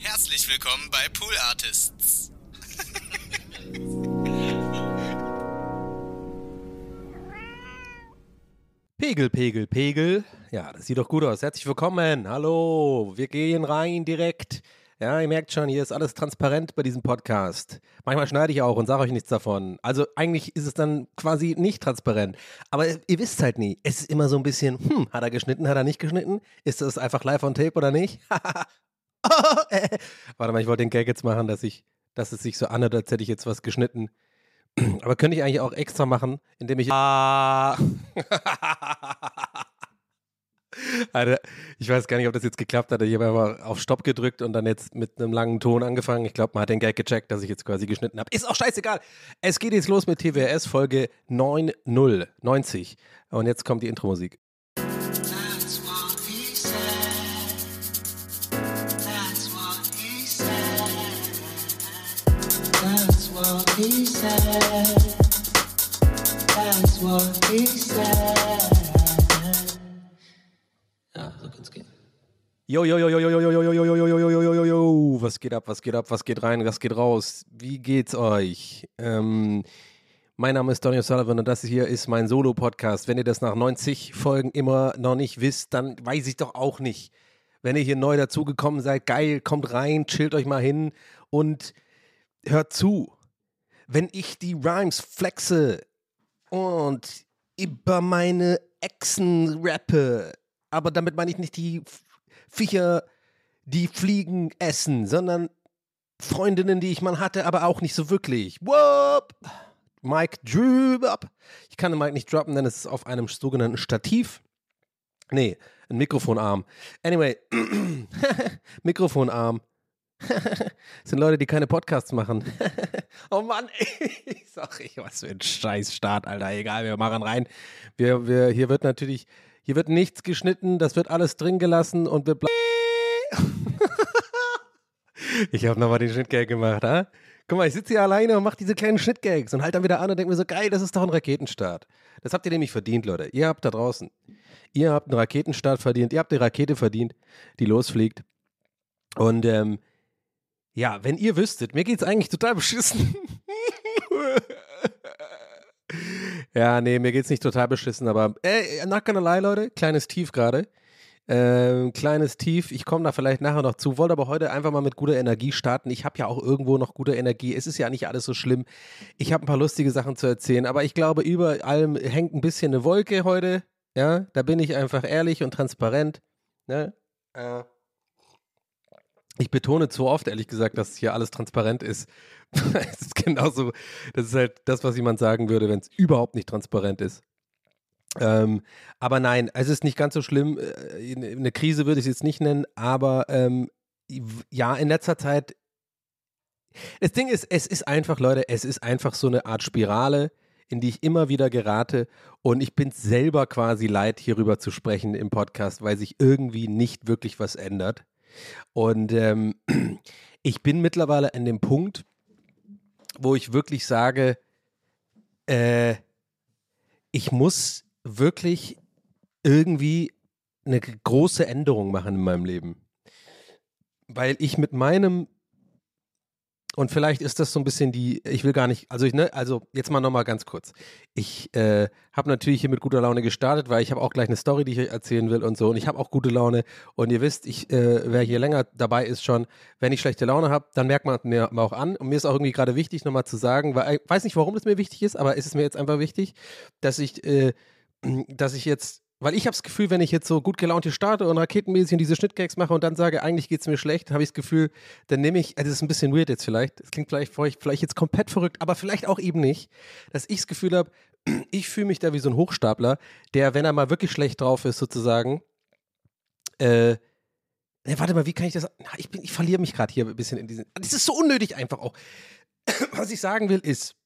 Herzlich willkommen bei Pool Artists. Pegel, Pegel, Pegel. Ja, das sieht doch gut aus. Herzlich willkommen. Hallo. Wir gehen rein direkt. Ja, ihr merkt schon, hier ist alles transparent bei diesem Podcast. Manchmal schneide ich auch und sage euch nichts davon. Also eigentlich ist es dann quasi nicht transparent. Aber ihr wisst halt nie. Es ist immer so ein bisschen, hm, hat er geschnitten, hat er nicht geschnitten? Ist das einfach live on tape oder nicht? Warte mal, ich wollte den Gag jetzt machen, dass ich, dass es sich so anhört, als hätte ich jetzt was geschnitten. Aber könnte ich eigentlich auch extra machen, indem ich. Ah. Alter, ich weiß gar nicht, ob das jetzt geklappt hat. Ich habe einfach auf Stopp gedrückt und dann jetzt mit einem langen Ton angefangen. Ich glaube, man hat den Gag gecheckt, dass ich jetzt quasi geschnitten habe. Ist auch scheißegal. Es geht jetzt los mit TWS Folge 90. Und jetzt kommt die Intro-Musik. That's what he said. That's what he said. Ja, so kann's gehen. Jo, jo, jo, jo, jo, jo, jo, jo, jo, jo, jo, jo, jo, jo, jo, was geht ab, was geht ab, was geht rein, was geht raus? Wie geht's euch? Ähm, mein Name ist Donny O'Sullivan und das hier ist mein Solo-Podcast. Wenn ihr das nach 90 Folgen immer noch nicht wisst, dann weiß ich doch auch nicht. Wenn ihr hier neu dazugekommen seid, geil, kommt rein, chillt euch mal hin und hört zu. Wenn ich die Rhymes flexe und über meine Echsen rappe, aber damit meine ich nicht die Viecher, die Fliegen essen, sondern Freundinnen, die ich mal hatte, aber auch nicht so wirklich. Whoop! Mike drop. Ich kann den Mike nicht droppen, denn es ist auf einem sogenannten Stativ. Nee, ein Mikrofonarm. Anyway, Mikrofonarm. Das sind Leute, die keine Podcasts machen. oh Mann, ey. Sorry, was für ein Scheißstart, Alter. Egal, wir machen rein. Wir, wir, hier wird natürlich, hier wird nichts geschnitten, das wird alles drin gelassen und wir bleiben. ich habe nochmal den Schnittgag gemacht, ha? Guck mal, ich sitze hier alleine und mache diese kleinen Schnittgags und halt dann wieder an und denke mir so, geil, das ist doch ein Raketenstart. Das habt ihr nämlich verdient, Leute. Ihr habt da draußen, ihr habt einen Raketenstart verdient, ihr habt eine Rakete verdient, die losfliegt. Und ähm, ja, wenn ihr wüsstet, mir geht's eigentlich total beschissen. ja, nee, mir geht's nicht total beschissen, aber äh, not gonna lie, Leute, kleines Tief gerade. Ähm, kleines Tief, ich komme da vielleicht nachher noch zu, wollte aber heute einfach mal mit guter Energie starten. Ich habe ja auch irgendwo noch gute Energie. Es ist ja nicht alles so schlimm. Ich habe ein paar lustige Sachen zu erzählen, aber ich glaube, über allem hängt ein bisschen eine Wolke heute. Ja, da bin ich einfach ehrlich und transparent. Ne? Äh, ich betone zu oft, ehrlich gesagt, dass hier alles transparent ist. es ist genauso, das ist halt das, was jemand sagen würde, wenn es überhaupt nicht transparent ist. Ähm, aber nein, es ist nicht ganz so schlimm. Äh, Eine Krise würde ich es jetzt nicht nennen, aber ähm, ja, in letzter Zeit. Das Ding ist, es ist einfach, Leute, es ist einfach so eine Art Spirale, in die ich immer wieder gerate. Und ich bin selber quasi leid, hierüber zu sprechen im Podcast, weil sich irgendwie nicht wirklich was ändert. Und ähm, ich bin mittlerweile an dem Punkt, wo ich wirklich sage, äh, ich muss wirklich irgendwie eine große Änderung machen in meinem Leben. Weil ich mit meinem Und vielleicht ist das so ein bisschen die, ich will gar nicht, also ich, ne, also jetzt mal nochmal ganz kurz. Ich äh, habe natürlich hier mit guter Laune gestartet, weil ich habe auch gleich eine Story, die ich euch erzählen will und so. Und ich habe auch gute Laune. Und ihr wisst, ich, äh, wer hier länger dabei ist schon, wenn ich schlechte Laune habe, dann merkt man mir auch an. Und mir ist auch irgendwie gerade wichtig, nochmal zu sagen, weil ich weiß nicht, warum das mir wichtig ist, aber es ist mir jetzt einfach wichtig, dass ich, äh, dass ich jetzt weil ich habe das Gefühl, wenn ich jetzt so gut gelaunt hier starte und raketenmäßig diese Schnittgags mache und dann sage, eigentlich geht es mir schlecht, habe ich das Gefühl, dann nehme ich, also das ist ein bisschen weird jetzt vielleicht, das klingt vielleicht, vielleicht jetzt komplett verrückt, aber vielleicht auch eben nicht, dass ich das Gefühl habe, ich fühle mich da wie so ein Hochstapler, der, wenn er mal wirklich schlecht drauf ist, sozusagen, äh, ne, warte mal, wie kann ich das, ich, bin, ich verliere mich gerade hier ein bisschen in diesen, das ist so unnötig einfach auch. Was ich sagen will ist,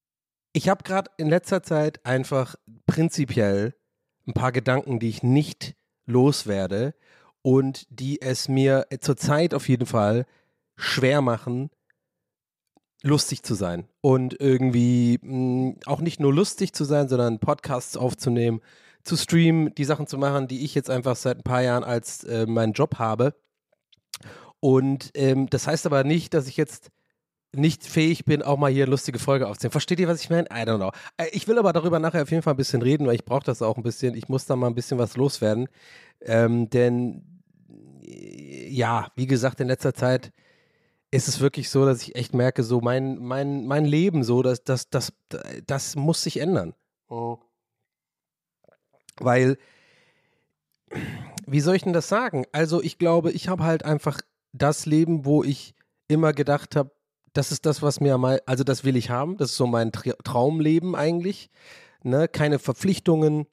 ich habe gerade in letzter Zeit einfach prinzipiell ein paar Gedanken, die ich nicht loswerde und die es mir zurzeit auf jeden Fall schwer machen, lustig zu sein und irgendwie mh, auch nicht nur lustig zu sein, sondern Podcasts aufzunehmen, zu streamen, die Sachen zu machen, die ich jetzt einfach seit ein paar Jahren als äh, meinen Job habe. Und ähm, das heißt aber nicht, dass ich jetzt nicht fähig bin, auch mal hier eine lustige Folge aufzunehmen. Versteht ihr, was ich meine? I don't know. Äh, Ich will aber darüber nachher auf jeden Fall ein bisschen reden, weil ich brauche das auch ein bisschen. Ich muss da mal ein bisschen was loswerden. Ähm, denn äh, ja, wie gesagt, in letzter Zeit ist es wirklich so, dass ich echt merke, so mein, mein, mein Leben, so, das, das, das, das muss sich ändern. Weil, wie soll ich denn das sagen? Also, ich glaube, ich habe halt einfach das Leben, wo ich immer gedacht habe, das ist das, was mir mal, also das will ich haben. Das ist so mein Tra Traumleben eigentlich. Ne? Keine Verpflichtungen,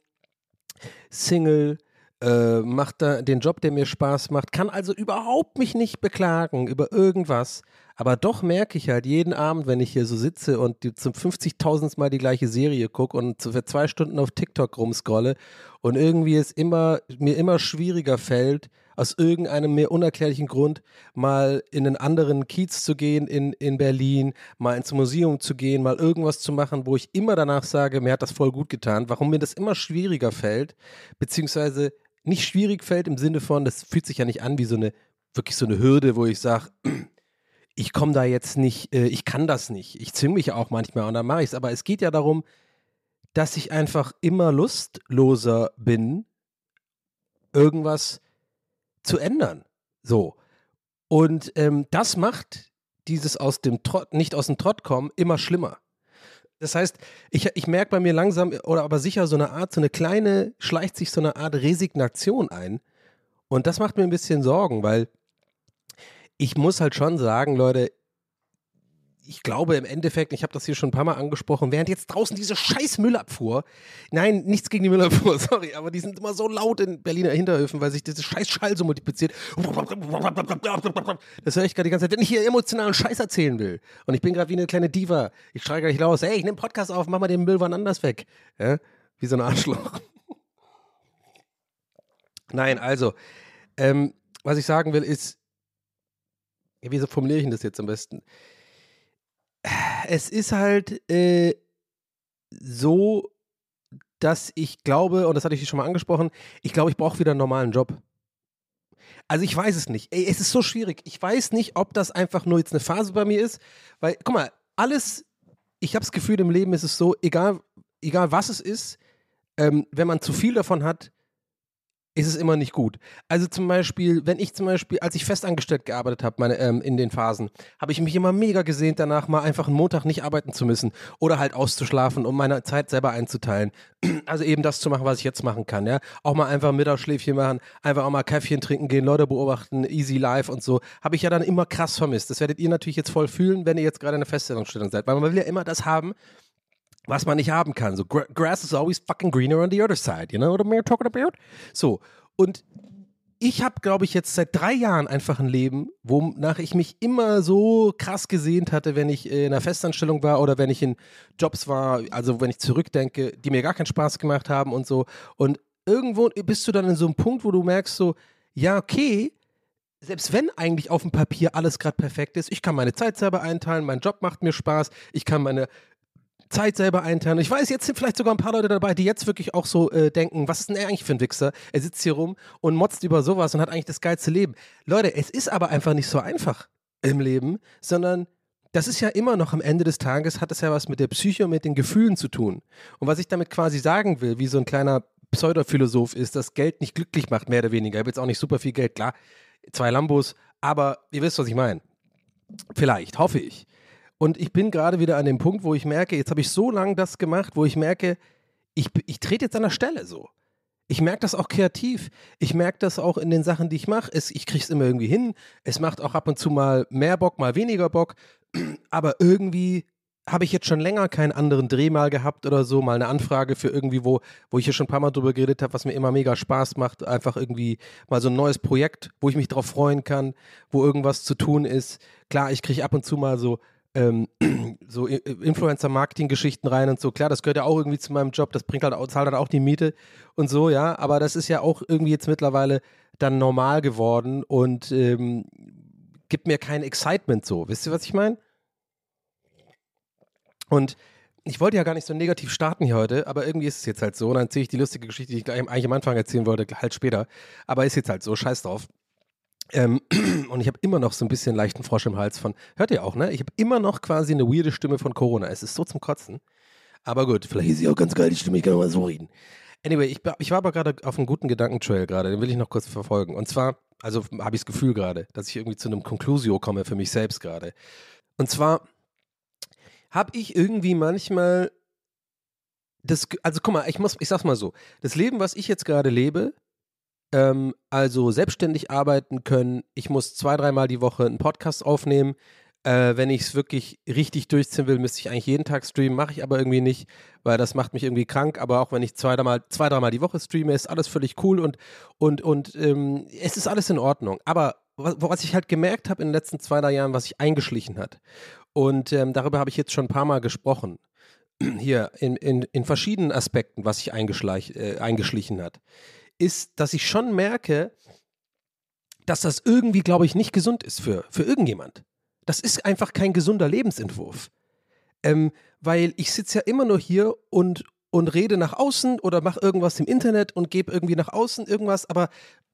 Single, äh, macht da den Job, der mir Spaß macht, kann also überhaupt mich nicht beklagen über irgendwas. Aber doch merke ich halt jeden Abend, wenn ich hier so sitze und die zum 50.000. Mal die gleiche Serie gucke und für zwei Stunden auf TikTok rumscrolle und irgendwie es immer, mir immer schwieriger fällt, aus irgendeinem mir unerklärlichen Grund mal in einen anderen Kiez zu gehen in, in Berlin, mal ins Museum zu gehen, mal irgendwas zu machen, wo ich immer danach sage, mir hat das voll gut getan. Warum mir das immer schwieriger fällt, beziehungsweise nicht schwierig fällt im Sinne von, das fühlt sich ja nicht an wie so eine, wirklich so eine Hürde, wo ich sage, ich komme da jetzt nicht, äh, ich kann das nicht. Ich zwinge mich auch manchmal und dann mache ich es. Aber es geht ja darum, dass ich einfach immer lustloser bin, irgendwas zu ändern. So. Und ähm, das macht dieses aus dem Trott, nicht aus dem Trott kommen, immer schlimmer. Das heißt, ich, ich merke bei mir langsam oder aber sicher so eine Art, so eine kleine, schleicht sich so eine Art Resignation ein. Und das macht mir ein bisschen Sorgen, weil ich muss halt schon sagen, Leute, ich glaube im Endeffekt, ich habe das hier schon ein paar Mal angesprochen, während jetzt draußen diese scheiß Müllabfuhr, nein, nichts gegen die Müllabfuhr, sorry, aber die sind immer so laut in Berliner Hinterhöfen, weil sich diese scheiß Schall so multipliziert. Das höre ich gerade die ganze Zeit, wenn ich hier emotionalen Scheiß erzählen will. Und ich bin gerade wie eine kleine Diva. Ich schreie gleich raus, ey, ich nehme Podcast auf, mach mal den Müll wann anders weg. Ja? Wie so ein Arschloch. Nein, also, ähm, was ich sagen will, ist, ja, wie formuliere ich das jetzt am besten? Es ist halt äh, so, dass ich glaube, und das hatte ich schon mal angesprochen, ich glaube, ich brauche wieder einen normalen Job. Also ich weiß es nicht. Ey, es ist so schwierig. Ich weiß nicht, ob das einfach nur jetzt eine Phase bei mir ist, weil, guck mal, alles, ich habe das Gefühl, im Leben ist es so, egal, egal was es ist, ähm, wenn man zu viel davon hat, ist es immer nicht gut. Also zum Beispiel, wenn ich zum Beispiel, als ich festangestellt gearbeitet habe, ähm, in den Phasen, habe ich mich immer mega gesehnt danach, mal einfach einen Montag nicht arbeiten zu müssen oder halt auszuschlafen, um meine Zeit selber einzuteilen. Also eben das zu machen, was ich jetzt machen kann, ja. Auch mal einfach ein Mittagsschläfchen machen, einfach auch mal Käffchen trinken gehen, Leute beobachten, easy life und so. Habe ich ja dann immer krass vermisst. Das werdet ihr natürlich jetzt voll fühlen, wenn ihr jetzt gerade in einer Feststellungsstellung seid, weil man will ja immer das haben, was man nicht haben kann. So, gra grass is always fucking greener on the other side, you know what I'm talking about? So, und ich habe, glaube ich, jetzt seit drei Jahren einfach ein Leben, wonach ich mich immer so krass gesehnt hatte, wenn ich in einer Festanstellung war oder wenn ich in Jobs war, also wenn ich zurückdenke, die mir gar keinen Spaß gemacht haben und so. Und irgendwo bist du dann in so einem Punkt, wo du merkst so, ja, okay, selbst wenn eigentlich auf dem Papier alles gerade perfekt ist, ich kann meine Zeit selber einteilen, mein Job macht mir Spaß, ich kann meine Zeit selber einteilen. Ich weiß, jetzt sind vielleicht sogar ein paar Leute dabei, die jetzt wirklich auch so äh, denken, was ist denn er eigentlich für ein Wichser? Er sitzt hier rum und motzt über sowas und hat eigentlich das geilste Leben. Leute, es ist aber einfach nicht so einfach im Leben, sondern das ist ja immer noch am Ende des Tages, hat es ja was mit der Psyche und mit den Gefühlen zu tun. Und was ich damit quasi sagen will, wie so ein kleiner Pseudophilosoph ist, dass Geld nicht glücklich macht, mehr oder weniger. Ich habe jetzt auch nicht super viel Geld, klar, zwei Lambos, aber ihr wisst, was ich meine. Vielleicht, hoffe ich. Und ich bin gerade wieder an dem Punkt, wo ich merke, jetzt habe ich so lange das gemacht, wo ich merke, ich, ich trete jetzt an der Stelle so. Ich merke das auch kreativ. Ich merke das auch in den Sachen, die ich mache. Ich kriege es immer irgendwie hin. Es macht auch ab und zu mal mehr Bock, mal weniger Bock. Aber irgendwie habe ich jetzt schon länger keinen anderen Dreh mal gehabt oder so, mal eine Anfrage für irgendwie, wo, wo ich hier schon ein paar Mal drüber geredet habe, was mir immer mega Spaß macht. Einfach irgendwie mal so ein neues Projekt, wo ich mich drauf freuen kann, wo irgendwas zu tun ist. Klar, ich kriege ab und zu mal so ähm, so Influencer-Marketing-Geschichten rein und so. Klar, das gehört ja auch irgendwie zu meinem Job, das bringt halt auch, zahlt halt auch die Miete und so, ja. Aber das ist ja auch irgendwie jetzt mittlerweile dann normal geworden und ähm, gibt mir kein Excitement so. Wisst ihr, was ich meine? Und ich wollte ja gar nicht so negativ starten hier heute, aber irgendwie ist es jetzt halt so. Und dann erzähle ich die lustige Geschichte, die ich eigentlich am Anfang erzählen wollte, halt später. Aber ist jetzt halt so, scheiß drauf. Ähm, und ich habe immer noch so ein bisschen leichten Frosch im Hals von, hört ihr auch, ne? Ich habe immer noch quasi eine weirde Stimme von Corona. Es ist so zum Kotzen. Aber gut, vielleicht ist sie auch ganz geil, die Stimme, ich kann mal so reden. Anyway, ich, ich war aber gerade auf einem guten Gedankentrail gerade, den will ich noch kurz verfolgen. Und zwar, also habe ich das Gefühl gerade, dass ich irgendwie zu einem Conclusio komme für mich selbst gerade. Und zwar habe ich irgendwie manchmal das, also guck mal, ich muss, ich sag's mal so, das Leben, was ich jetzt gerade lebe, ähm, also selbstständig arbeiten können. Ich muss zwei, dreimal die Woche einen Podcast aufnehmen. Äh, wenn ich es wirklich richtig durchziehen will, müsste ich eigentlich jeden Tag streamen, mache ich aber irgendwie nicht, weil das macht mich irgendwie krank. Aber auch wenn ich zwei, dreimal, zwei, dreimal die Woche streame, ist alles völlig cool und, und, und ähm, es ist alles in Ordnung. Aber was, was ich halt gemerkt habe in den letzten zwei, drei Jahren, was sich eingeschlichen hat, und ähm, darüber habe ich jetzt schon ein paar Mal gesprochen, hier in, in, in verschiedenen Aspekten, was sich äh, eingeschlichen hat ist, dass ich schon merke, dass das irgendwie, glaube ich, nicht gesund ist für, für irgendjemand. Das ist einfach kein gesunder Lebensentwurf. Ähm, weil ich sitze ja immer nur hier und, und rede nach außen oder mache irgendwas im Internet und gebe irgendwie nach außen irgendwas, aber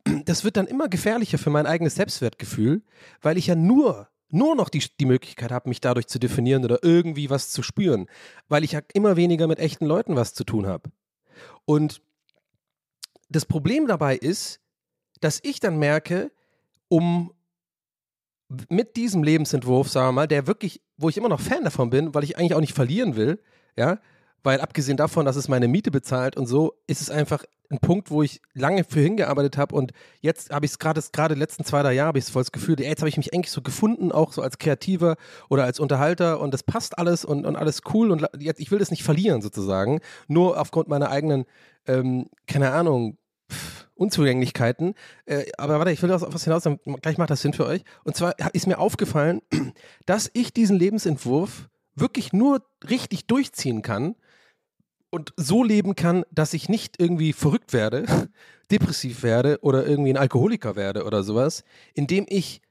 das wird dann immer gefährlicher für mein eigenes Selbstwertgefühl, weil ich ja nur, nur noch die, die Möglichkeit habe, mich dadurch zu definieren oder irgendwie was zu spüren, weil ich ja immer weniger mit echten Leuten was zu tun habe. Und das Problem dabei ist, dass ich dann merke, um mit diesem Lebensentwurf, sagen wir mal, der wirklich, wo ich immer noch Fan davon bin, weil ich eigentlich auch nicht verlieren will, ja, weil abgesehen davon, dass es meine Miete bezahlt und so, ist es einfach ein Punkt, wo ich lange für hingearbeitet habe und jetzt habe ich es gerade, gerade letzten zwei, drei Jahre habe ich es voll das Gefühl, jetzt habe ich mich eigentlich so gefunden, auch so als Kreativer oder als Unterhalter und das passt alles und, und alles cool und jetzt, ich will das nicht verlieren sozusagen, nur aufgrund meiner eigenen, ähm, keine Ahnung, Unzugänglichkeiten. Äh, aber warte, ich will auf was hinaus, dann gleich macht das Sinn für euch. Und zwar ist mir aufgefallen, dass ich diesen Lebensentwurf wirklich nur richtig durchziehen kann und so leben kann, dass ich nicht irgendwie verrückt werde, depressiv werde oder irgendwie ein Alkoholiker werde oder sowas, indem ich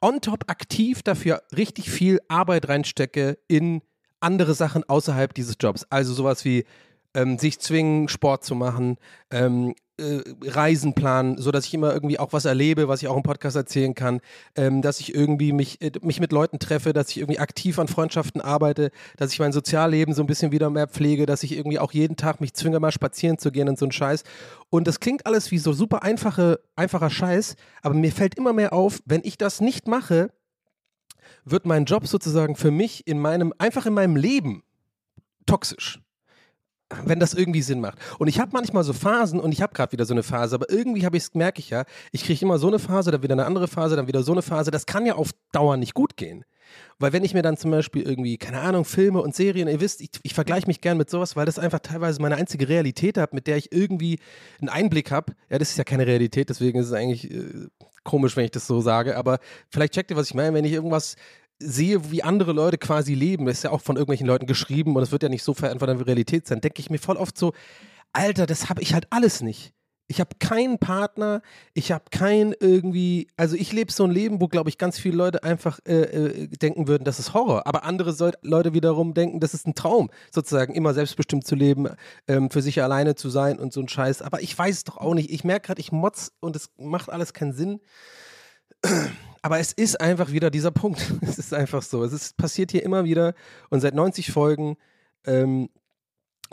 on top aktiv dafür richtig viel Arbeit reinstecke in andere Sachen außerhalb dieses Jobs. Also sowas wie ähm, sich zwingen, Sport zu machen, ähm, äh, Reisen planen, sodass ich immer irgendwie auch was erlebe, was ich auch im Podcast erzählen kann, ähm, dass ich irgendwie mich, äh, mich mit Leuten treffe, dass ich irgendwie aktiv an Freundschaften arbeite, dass ich mein Sozialleben so ein bisschen wieder mehr pflege, dass ich irgendwie auch jeden Tag mich zwinge, mal spazieren zu gehen und so ein Scheiß. Und das klingt alles wie so super einfache, einfacher Scheiß, aber mir fällt immer mehr auf, wenn ich das nicht mache, wird mein Job sozusagen für mich in meinem, einfach in meinem Leben toxisch wenn das irgendwie Sinn macht. Und ich habe manchmal so Phasen und ich habe gerade wieder so eine Phase, aber irgendwie habe ich merke ich ja, ich kriege immer so eine Phase, dann wieder eine andere Phase, dann wieder so eine Phase. Das kann ja auf Dauer nicht gut gehen. Weil wenn ich mir dann zum Beispiel irgendwie, keine Ahnung, Filme und Serien, ihr wisst, ich, ich vergleiche mich gern mit sowas, weil das einfach teilweise meine einzige Realität hat, mit der ich irgendwie einen Einblick habe. Ja, das ist ja keine Realität, deswegen ist es eigentlich äh, komisch, wenn ich das so sage, aber vielleicht checkt ihr, was ich meine, wenn ich irgendwas sehe, wie andere Leute quasi leben, das ist ja auch von irgendwelchen Leuten geschrieben und es wird ja nicht so in der Realität sein, denke ich mir voll oft so, Alter, das habe ich halt alles nicht. Ich habe keinen Partner, ich habe kein irgendwie, also ich lebe so ein Leben, wo, glaube ich, ganz viele Leute einfach äh, äh, denken würden, das ist Horror. Aber andere Leute wiederum denken, das ist ein Traum, sozusagen immer selbstbestimmt zu leben, ähm, für sich alleine zu sein und so ein Scheiß. Aber ich weiß es doch auch nicht. Ich merke gerade, ich motz und es macht alles keinen Sinn. Aber es ist einfach wieder dieser Punkt. Es ist einfach so. Es ist, passiert hier immer wieder und seit 90 Folgen ähm,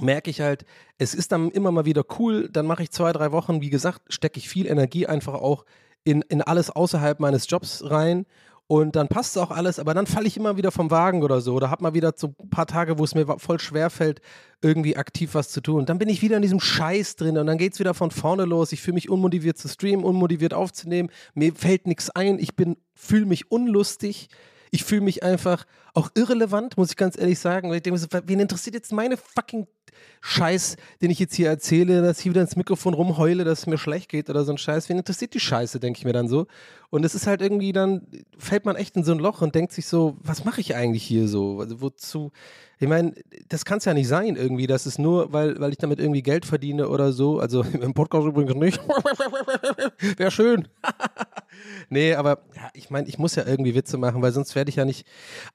merke ich halt, es ist dann immer mal wieder cool. Dann mache ich zwei, drei Wochen, wie gesagt, stecke ich viel Energie einfach auch in, in alles außerhalb meines Jobs rein. Und dann passt auch alles, aber dann falle ich immer wieder vom Wagen oder so. Oder habe mal wieder so ein paar Tage, wo es mir voll schwer fällt, irgendwie aktiv was zu tun. Und dann bin ich wieder in diesem Scheiß drin und dann geht es wieder von vorne los. Ich fühle mich unmotiviert zu streamen, unmotiviert aufzunehmen. Mir fällt nichts ein. Ich fühle mich unlustig. Ich fühle mich einfach auch irrelevant, muss ich ganz ehrlich sagen. Ich denke so, wen interessiert jetzt meine fucking Scheiß, den ich jetzt hier erzähle, dass ich wieder ins Mikrofon rumheule, dass es mir schlecht geht oder so ein Scheiß. Wen interessiert die Scheiße, denke ich mir dann so. Und es ist halt irgendwie dann, fällt man echt in so ein Loch und denkt sich so, was mache ich eigentlich hier so? Also wozu? Ich meine, das kann es ja nicht sein irgendwie, dass es nur, weil, weil ich damit irgendwie Geld verdiene oder so. Also im Podcast übrigens nicht. Wäre schön. nee, aber ja, ich meine, ich muss ja irgendwie Witze machen, weil sonst werde ich ja nicht.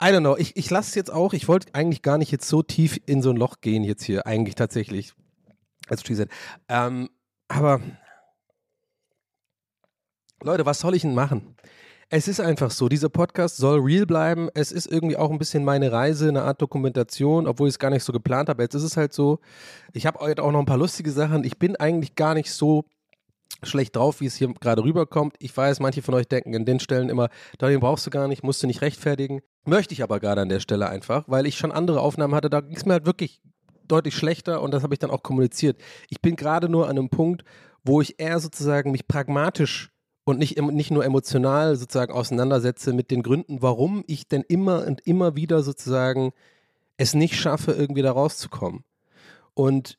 I don't know. Ich, ich lasse es jetzt auch. Ich wollte eigentlich gar nicht jetzt so tief in so ein Loch gehen jetzt hier, eigentlich tatsächlich. Als Cheesehead. Ähm, aber Leute, was soll ich denn machen? Es ist einfach so, dieser Podcast soll real bleiben. Es ist irgendwie auch ein bisschen meine Reise, eine Art Dokumentation, obwohl ich es gar nicht so geplant habe. Jetzt ist es halt so, ich habe auch noch ein paar lustige Sachen. Ich bin eigentlich gar nicht so schlecht drauf, wie es hier gerade rüberkommt. Ich weiß, manche von euch denken an den Stellen immer, den brauchst du gar nicht, musst du nicht rechtfertigen. Möchte ich aber gerade an der Stelle einfach, weil ich schon andere Aufnahmen hatte, da ging es mir halt wirklich deutlich schlechter und das habe ich dann auch kommuniziert. Ich bin gerade nur an einem Punkt, wo ich eher sozusagen mich pragmatisch und nicht, nicht nur emotional sozusagen auseinandersetze mit den Gründen, warum ich denn immer und immer wieder sozusagen es nicht schaffe, irgendwie da rauszukommen. Und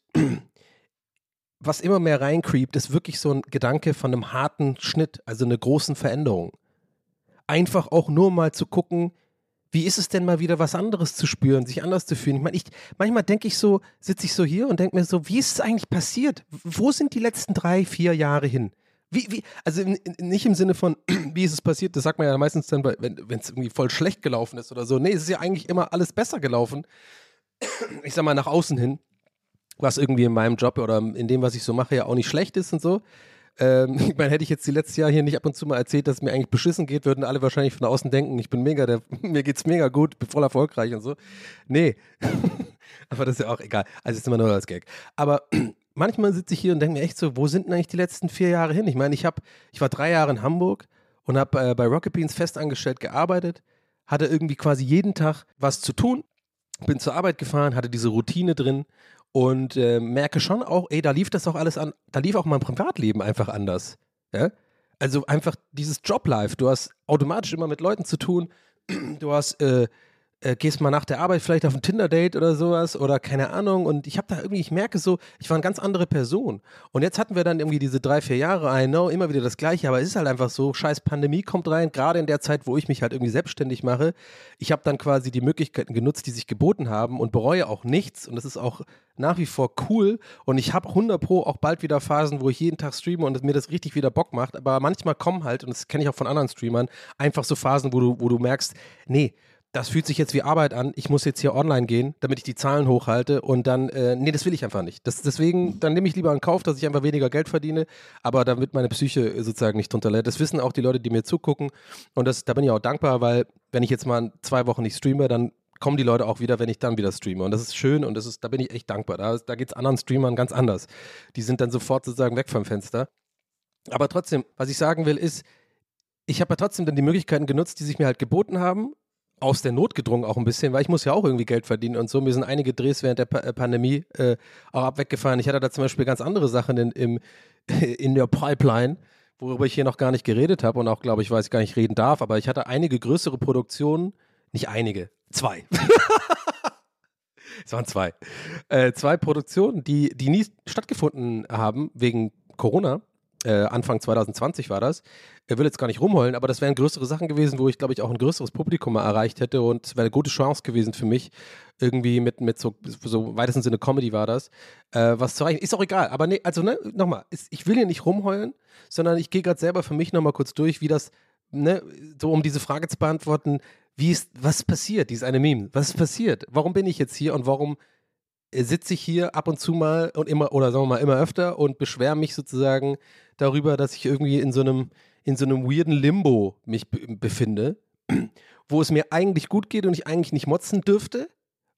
was immer mehr reincreept, ist wirklich so ein Gedanke von einem harten Schnitt, also einer großen Veränderung. Einfach auch nur mal zu gucken, wie ist es denn mal wieder was anderes zu spüren, sich anders zu fühlen? Ich meine, ich, manchmal denke ich so, sitze ich so hier und denke mir so, wie ist es eigentlich passiert? Wo sind die letzten drei, vier Jahre hin? Wie, wie, also nicht im Sinne von, wie ist es passiert, das sagt man ja meistens dann, wenn es irgendwie voll schlecht gelaufen ist oder so. Nee, es ist ja eigentlich immer alles besser gelaufen. Ich sag mal, nach außen hin, was irgendwie in meinem Job oder in dem, was ich so mache, ja auch nicht schlecht ist und so. Ähm, ich meine, hätte ich jetzt die letzten Jahre hier nicht ab und zu mal erzählt, dass es mir eigentlich beschissen geht, würden alle wahrscheinlich von außen denken, ich bin mega, der, mir geht's mega gut, bin voll erfolgreich und so. Nee. Aber das ist ja auch egal. Also ist immer nur als Gag. Aber manchmal sitze ich hier und denke mir echt so, wo sind denn eigentlich die letzten vier Jahre hin? Ich meine, ich habe, ich war drei Jahre in Hamburg und habe äh, bei Rocket Beans festangestellt gearbeitet, hatte irgendwie quasi jeden Tag was zu tun, bin zur Arbeit gefahren, hatte diese Routine drin und äh, merke schon auch, ey, da lief das auch alles an, da lief auch mein Privatleben einfach anders. Ja? Also einfach dieses Joblife, du hast automatisch immer mit Leuten zu tun, du hast äh, äh, gehst mal nach der Arbeit vielleicht auf ein Tinder-Date oder sowas oder keine Ahnung. Und ich habe da irgendwie, ich merke so, ich war eine ganz andere Person. Und jetzt hatten wir dann irgendwie diese drei, vier Jahre, I know, immer wieder das Gleiche, aber es ist halt einfach so, scheiß Pandemie kommt rein, gerade in der Zeit, wo ich mich halt irgendwie selbstständig mache. Ich habe dann quasi die Möglichkeiten genutzt, die sich geboten haben und bereue auch nichts. Und das ist auch nach wie vor cool. Und ich habe 100 Pro auch bald wieder Phasen, wo ich jeden Tag streame und mir das richtig wieder Bock macht. Aber manchmal kommen halt, und das kenne ich auch von anderen Streamern, einfach so Phasen, wo du, wo du merkst, nee, das fühlt sich jetzt wie Arbeit an, ich muss jetzt hier online gehen, damit ich die Zahlen hochhalte und dann, äh, nee, das will ich einfach nicht. Das, deswegen, dann nehme ich lieber in Kauf, dass ich einfach weniger Geld verdiene, aber damit meine Psyche sozusagen nicht drunter leidet. Das wissen auch die Leute, die mir zugucken und das, da bin ich auch dankbar, weil wenn ich jetzt mal zwei Wochen nicht streame, dann kommen die Leute auch wieder, wenn ich dann wieder streame. Und das ist schön und das ist, da bin ich echt dankbar. Da, da geht es anderen Streamern ganz anders. Die sind dann sofort sozusagen weg vom Fenster. Aber trotzdem, was ich sagen will, ist, ich habe ja trotzdem dann die Möglichkeiten genutzt, die sich mir halt geboten haben aus der Not gedrungen auch ein bisschen, weil ich muss ja auch irgendwie Geld verdienen und so. Mir sind einige Drehs während der pa äh, Pandemie äh, auch abweggefahren. Ich hatte da zum Beispiel ganz andere Sachen in, im, in der Pipeline, worüber ich hier noch gar nicht geredet habe und auch, glaube ich, weiß ich gar nicht reden darf, aber ich hatte einige größere Produktionen, nicht einige, zwei. es waren zwei. Äh, zwei Produktionen, die, die nie stattgefunden haben wegen Corona äh, Anfang 2020 war das. Er will jetzt gar nicht rumheulen, aber das wären größere Sachen gewesen, wo ich, glaube ich, auch ein größeres Publikum erreicht hätte und es wäre eine gute Chance gewesen für mich, irgendwie mit, mit so, so weitesten Sinne Comedy war das, äh, was zu erreichen. Ist auch egal, aber nee, also ne, nochmal, ich will hier nicht rumheulen, sondern ich gehe gerade selber für mich nochmal kurz durch, wie das, ne, so um diese Frage zu beantworten, wie ist, was passiert, dieses eine Meme, was ist passiert? Warum bin ich jetzt hier und warum sitze ich hier ab und zu mal und immer, oder sagen wir mal immer öfter und beschwere mich sozusagen darüber, dass ich irgendwie in so einem, in so einem weirden Limbo mich be befinde, wo es mir eigentlich gut geht und ich eigentlich nicht motzen dürfte,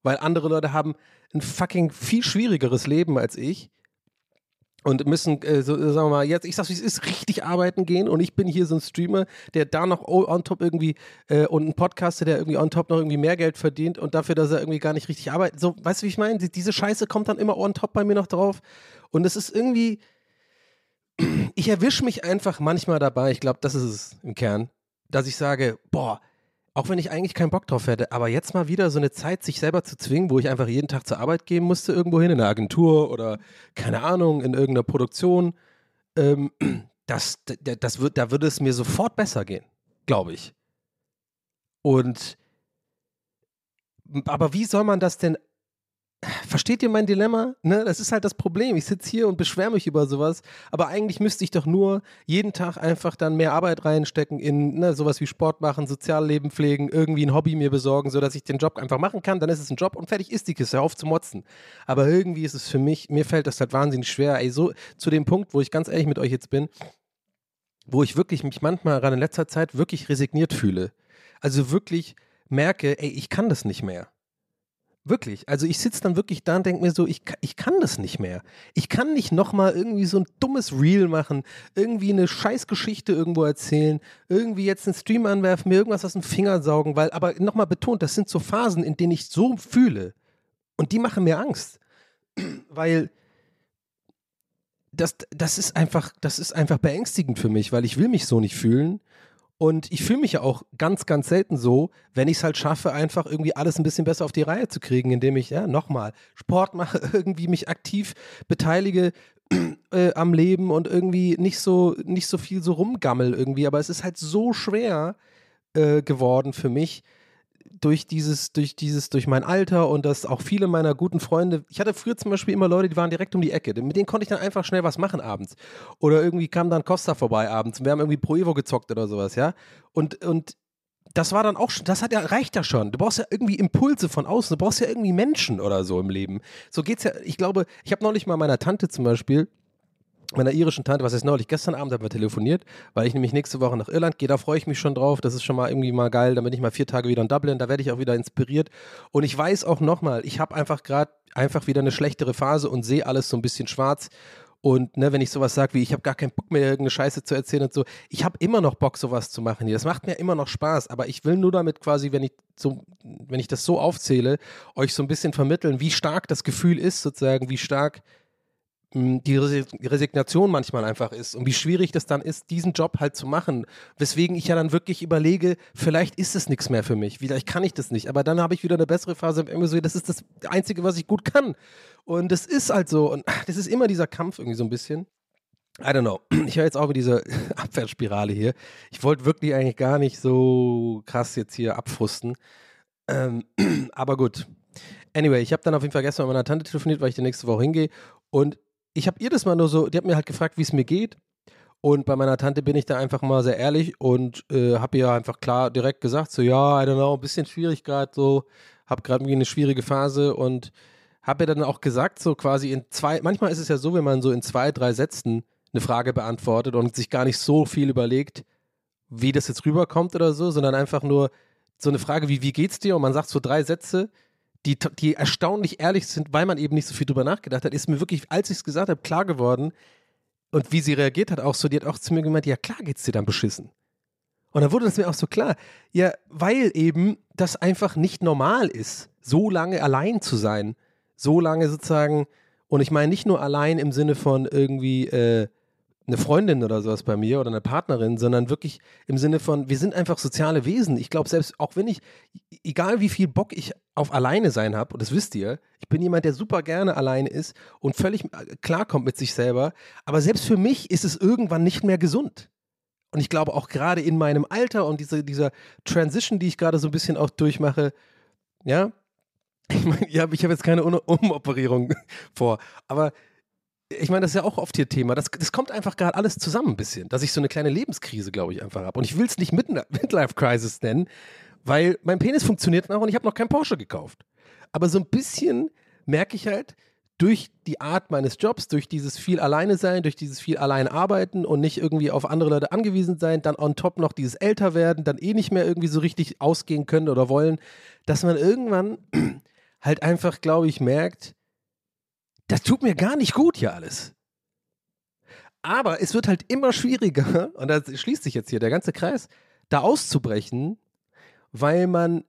weil andere Leute haben ein fucking viel schwierigeres Leben als ich und müssen, äh, so, sagen wir mal, jetzt, ich sag's wie es ist, richtig arbeiten gehen und ich bin hier so ein Streamer, der da noch on top irgendwie äh, und ein Podcaster, der irgendwie on top noch irgendwie mehr Geld verdient und dafür, dass er irgendwie gar nicht richtig arbeitet. So, weißt du, wie ich meine? Die, diese Scheiße kommt dann immer on top bei mir noch drauf und es ist irgendwie, ich erwische mich einfach manchmal dabei, ich glaube, das ist es im Kern, dass ich sage, boah, auch wenn ich eigentlich keinen Bock drauf hätte, aber jetzt mal wieder so eine Zeit, sich selber zu zwingen, wo ich einfach jeden Tag zur Arbeit gehen musste, irgendwo hin, in einer Agentur oder keine Ahnung, in irgendeiner Produktion, ähm, das, das wird, da würde es mir sofort besser gehen, glaube ich. Und aber wie soll man das denn Versteht ihr mein Dilemma? Ne? Das ist halt das Problem. Ich sitze hier und beschwere mich über sowas, aber eigentlich müsste ich doch nur jeden Tag einfach dann mehr Arbeit reinstecken in ne, sowas wie Sport machen, Sozialleben pflegen, irgendwie ein Hobby mir besorgen, sodass ich den Job einfach machen kann. Dann ist es ein Job und fertig ist die Kiste, auf zu motzen. Aber irgendwie ist es für mich, mir fällt das halt wahnsinnig schwer. Ey, so zu dem Punkt, wo ich ganz ehrlich mit euch jetzt bin, wo ich wirklich mich manchmal gerade in letzter Zeit wirklich resigniert fühle. Also wirklich merke, ey, ich kann das nicht mehr. Wirklich. Also ich sitze dann wirklich da und denke mir so, ich, ich kann das nicht mehr. Ich kann nicht nochmal irgendwie so ein dummes Reel machen, irgendwie eine Scheißgeschichte irgendwo erzählen, irgendwie jetzt einen Stream anwerfen, mir irgendwas aus dem Finger saugen, weil, aber nochmal betont, das sind so Phasen, in denen ich so fühle. Und die machen mir Angst. weil das, das ist einfach, das ist einfach beängstigend für mich, weil ich will mich so nicht fühlen. Und ich fühle mich ja auch ganz, ganz selten so, wenn ich es halt schaffe, einfach irgendwie alles ein bisschen besser auf die Reihe zu kriegen, indem ich, ja, nochmal Sport mache, irgendwie mich aktiv beteilige äh, am Leben und irgendwie nicht so, nicht so viel so rumgammel irgendwie. Aber es ist halt so schwer äh, geworden für mich, durch dieses, durch dieses, durch mein Alter und dass auch viele meiner guten Freunde, ich hatte früher zum Beispiel immer Leute, die waren direkt um die Ecke. Mit denen konnte ich dann einfach schnell was machen abends. Oder irgendwie kam dann Costa vorbei abends wir haben irgendwie Pro Evo gezockt oder sowas, ja. Und, und das war dann auch schon, das hat ja, reicht ja schon. Du brauchst ja irgendwie Impulse von außen, du brauchst ja irgendwie Menschen oder so im Leben. So geht's ja, ich glaube, ich habe neulich mal meiner Tante zum Beispiel, meiner irischen Tante, was ist neulich, gestern Abend haben wir telefoniert, weil ich nämlich nächste Woche nach Irland gehe, da freue ich mich schon drauf, das ist schon mal irgendwie mal geil, dann bin ich mal vier Tage wieder in Dublin, da werde ich auch wieder inspiriert. Und ich weiß auch nochmal, ich habe einfach gerade einfach wieder eine schlechtere Phase und sehe alles so ein bisschen schwarz. Und ne, wenn ich sowas sage wie, ich habe gar keinen Bock mehr, irgendeine Scheiße zu erzählen und so, ich habe immer noch Bock, sowas zu machen hier. Das macht mir immer noch Spaß, aber ich will nur damit quasi, wenn ich so, wenn ich das so aufzähle, euch so ein bisschen vermitteln, wie stark das Gefühl ist, sozusagen, wie stark die Resignation manchmal einfach ist und wie schwierig das dann ist, diesen Job halt zu machen. Weswegen ich ja dann wirklich überlege, vielleicht ist es nichts mehr für mich, vielleicht kann ich das nicht, aber dann habe ich wieder eine bessere Phase irgendwie so, das ist das Einzige, was ich gut kann. Und das ist halt so und das ist immer dieser Kampf irgendwie so ein bisschen. I don't know. Ich höre jetzt auch mit dieser Abwärtsspirale hier. Ich wollte wirklich eigentlich gar nicht so krass jetzt hier abfrusten. Ähm, aber gut. Anyway, ich habe dann auf jeden Fall gestern mit meiner Tante telefoniert, weil ich die nächste Woche hingehe. Und ich habe ihr das mal nur so, die hat mir halt gefragt, wie es mir geht. Und bei meiner Tante bin ich da einfach mal sehr ehrlich und äh, habe ihr einfach klar direkt gesagt, so ja, I don't know, ein bisschen schwierig gerade so, habe gerade irgendwie eine schwierige Phase und habe ihr dann auch gesagt, so quasi in zwei, manchmal ist es ja so, wenn man so in zwei, drei Sätzen eine Frage beantwortet und sich gar nicht so viel überlegt, wie das jetzt rüberkommt oder so, sondern einfach nur so eine Frage wie, wie geht's dir? Und man sagt so drei Sätze, die, die erstaunlich ehrlich sind, weil man eben nicht so viel drüber nachgedacht hat, ist mir wirklich, als ich es gesagt habe, klar geworden. Und wie sie reagiert hat, auch so, die hat auch zu mir gemeint, ja klar geht's dir dann beschissen. Und dann wurde das mir auch so klar. Ja, weil eben das einfach nicht normal ist, so lange allein zu sein. So lange sozusagen, und ich meine nicht nur allein im Sinne von irgendwie, äh, eine Freundin oder sowas bei mir oder eine Partnerin, sondern wirklich im Sinne von, wir sind einfach soziale Wesen. Ich glaube, selbst auch wenn ich, egal wie viel Bock ich auf alleine sein habe, und das wisst ihr, ich bin jemand, der super gerne alleine ist und völlig äh, klarkommt mit sich selber, aber selbst für mich ist es irgendwann nicht mehr gesund. Und ich glaube auch gerade in meinem Alter und diese, dieser Transition, die ich gerade so ein bisschen auch durchmache, ja, ich meine, ich habe jetzt keine Umoperierung vor, aber ich meine, das ist ja auch oft hier Thema. Das, das kommt einfach gerade alles zusammen ein bisschen, dass ich so eine kleine Lebenskrise, glaube ich, einfach habe. Und ich will es nicht Midlife Crisis nennen, weil mein Penis funktioniert noch und ich habe noch keinen Porsche gekauft. Aber so ein bisschen merke ich halt, durch die Art meines Jobs, durch dieses viel alleine sein, durch dieses viel allein arbeiten und nicht irgendwie auf andere Leute angewiesen sein, dann on top noch dieses älter werden, dann eh nicht mehr irgendwie so richtig ausgehen können oder wollen, dass man irgendwann halt einfach, glaube ich, merkt, das tut mir gar nicht gut hier alles. Aber es wird halt immer schwieriger, und da schließt sich jetzt hier der ganze Kreis, da auszubrechen, weil man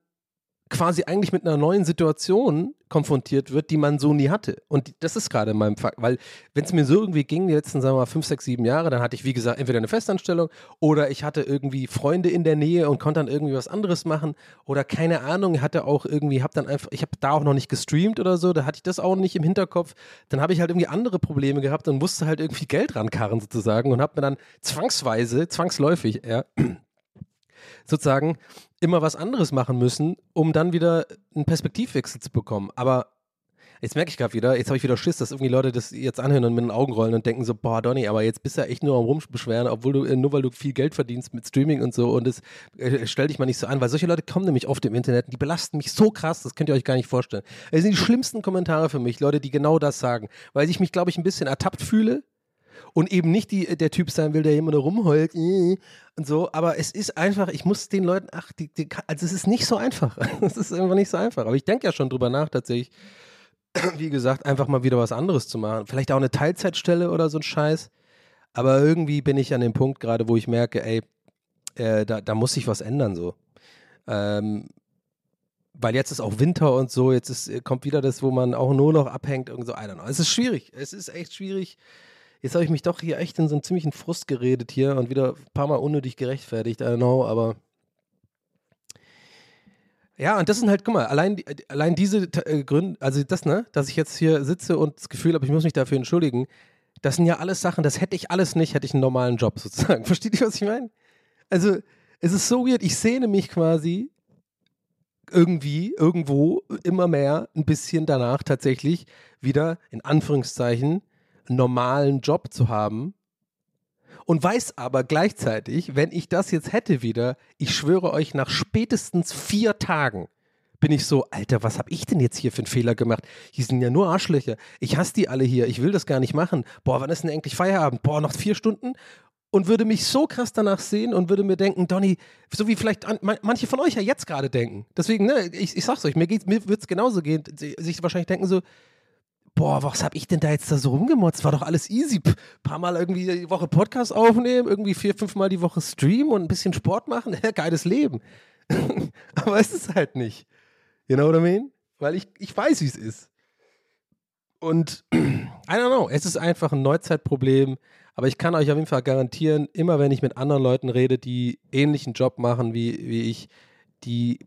quasi eigentlich mit einer neuen Situation konfrontiert wird, die man so nie hatte. Und das ist gerade mein Fakt, weil wenn es mir so irgendwie ging, die letzten, sagen wir mal, fünf, sechs, sieben Jahre, dann hatte ich, wie gesagt, entweder eine Festanstellung oder ich hatte irgendwie Freunde in der Nähe und konnte dann irgendwie was anderes machen oder keine Ahnung, hatte auch irgendwie, habe dann einfach, ich habe da auch noch nicht gestreamt oder so, da hatte ich das auch nicht im Hinterkopf. Dann habe ich halt irgendwie andere Probleme gehabt und musste halt irgendwie Geld rankarren sozusagen und habe mir dann zwangsweise, zwangsläufig, ja, sozusagen immer was anderes machen müssen, um dann wieder einen Perspektivwechsel zu bekommen. Aber jetzt merke ich gerade wieder, jetzt habe ich wieder Schiss, dass irgendwie Leute das jetzt anhören und mit den Augen rollen und denken so, boah, Donny, aber jetzt bist du ja echt nur am Rumbeschweren, obwohl du, äh, nur weil du viel Geld verdienst mit Streaming und so und das äh, stell dich mal nicht so an, weil solche Leute kommen nämlich oft im Internet und die belasten mich so krass, das könnt ihr euch gar nicht vorstellen. Das sind die schlimmsten Kommentare für mich, Leute, die genau das sagen, weil ich mich, glaube ich, ein bisschen ertappt fühle und eben nicht die, der Typ sein will, der nur rumheult äh, und so. Aber es ist einfach, ich muss den Leuten, ach, die, die, also es ist nicht so einfach. Es ist einfach nicht so einfach. Aber ich denke ja schon drüber nach, tatsächlich, wie gesagt, einfach mal wieder was anderes zu machen. Vielleicht auch eine Teilzeitstelle oder so ein Scheiß. Aber irgendwie bin ich an dem Punkt gerade, wo ich merke, ey, äh, da, da muss sich was ändern so. Ähm, weil jetzt ist auch Winter und so, jetzt ist, kommt wieder das, wo man auch nur noch abhängt und so, I don't know. Es ist schwierig, es ist echt schwierig. Jetzt habe ich mich doch hier echt in so einen ziemlichen Frust geredet hier und wieder ein paar Mal unnötig gerechtfertigt, I don't know, aber ja, und das sind halt, guck mal, allein, allein diese äh, Gründe, also das, ne, dass ich jetzt hier sitze und das Gefühl habe, ich muss mich dafür entschuldigen, das sind ja alles Sachen, das hätte ich alles nicht, hätte ich einen normalen Job sozusagen. Versteht ihr, was ich meine? Also, es ist so weird, ich sehne mich quasi irgendwie, irgendwo, immer mehr ein bisschen danach tatsächlich wieder, in Anführungszeichen, normalen Job zu haben und weiß aber gleichzeitig, wenn ich das jetzt hätte wieder, ich schwöre euch, nach spätestens vier Tagen bin ich so, Alter, was habe ich denn jetzt hier für einen Fehler gemacht? Hier sind ja nur Arschlöcher. Ich hasse die alle hier. Ich will das gar nicht machen. Boah, wann ist denn endlich Feierabend? Boah, noch vier Stunden? Und würde mich so krass danach sehen und würde mir denken, Donny, so wie vielleicht an, manche von euch ja jetzt gerade denken. Deswegen, ne, ich, ich sag's euch, mir, mir wird es genauso gehen. Sich wahrscheinlich denken so, boah, was hab ich denn da jetzt da so rumgemotzt? War doch alles easy. P paar Mal irgendwie die Woche Podcast aufnehmen, irgendwie vier, fünf Mal die Woche streamen und ein bisschen Sport machen. Geiles Leben. Aber es ist halt nicht. You know what I mean? Weil ich, ich weiß, wie es ist. Und I don't know, es ist einfach ein Neuzeitproblem. Aber ich kann euch auf jeden Fall garantieren, immer wenn ich mit anderen Leuten rede, die ähnlichen Job machen wie, wie ich, die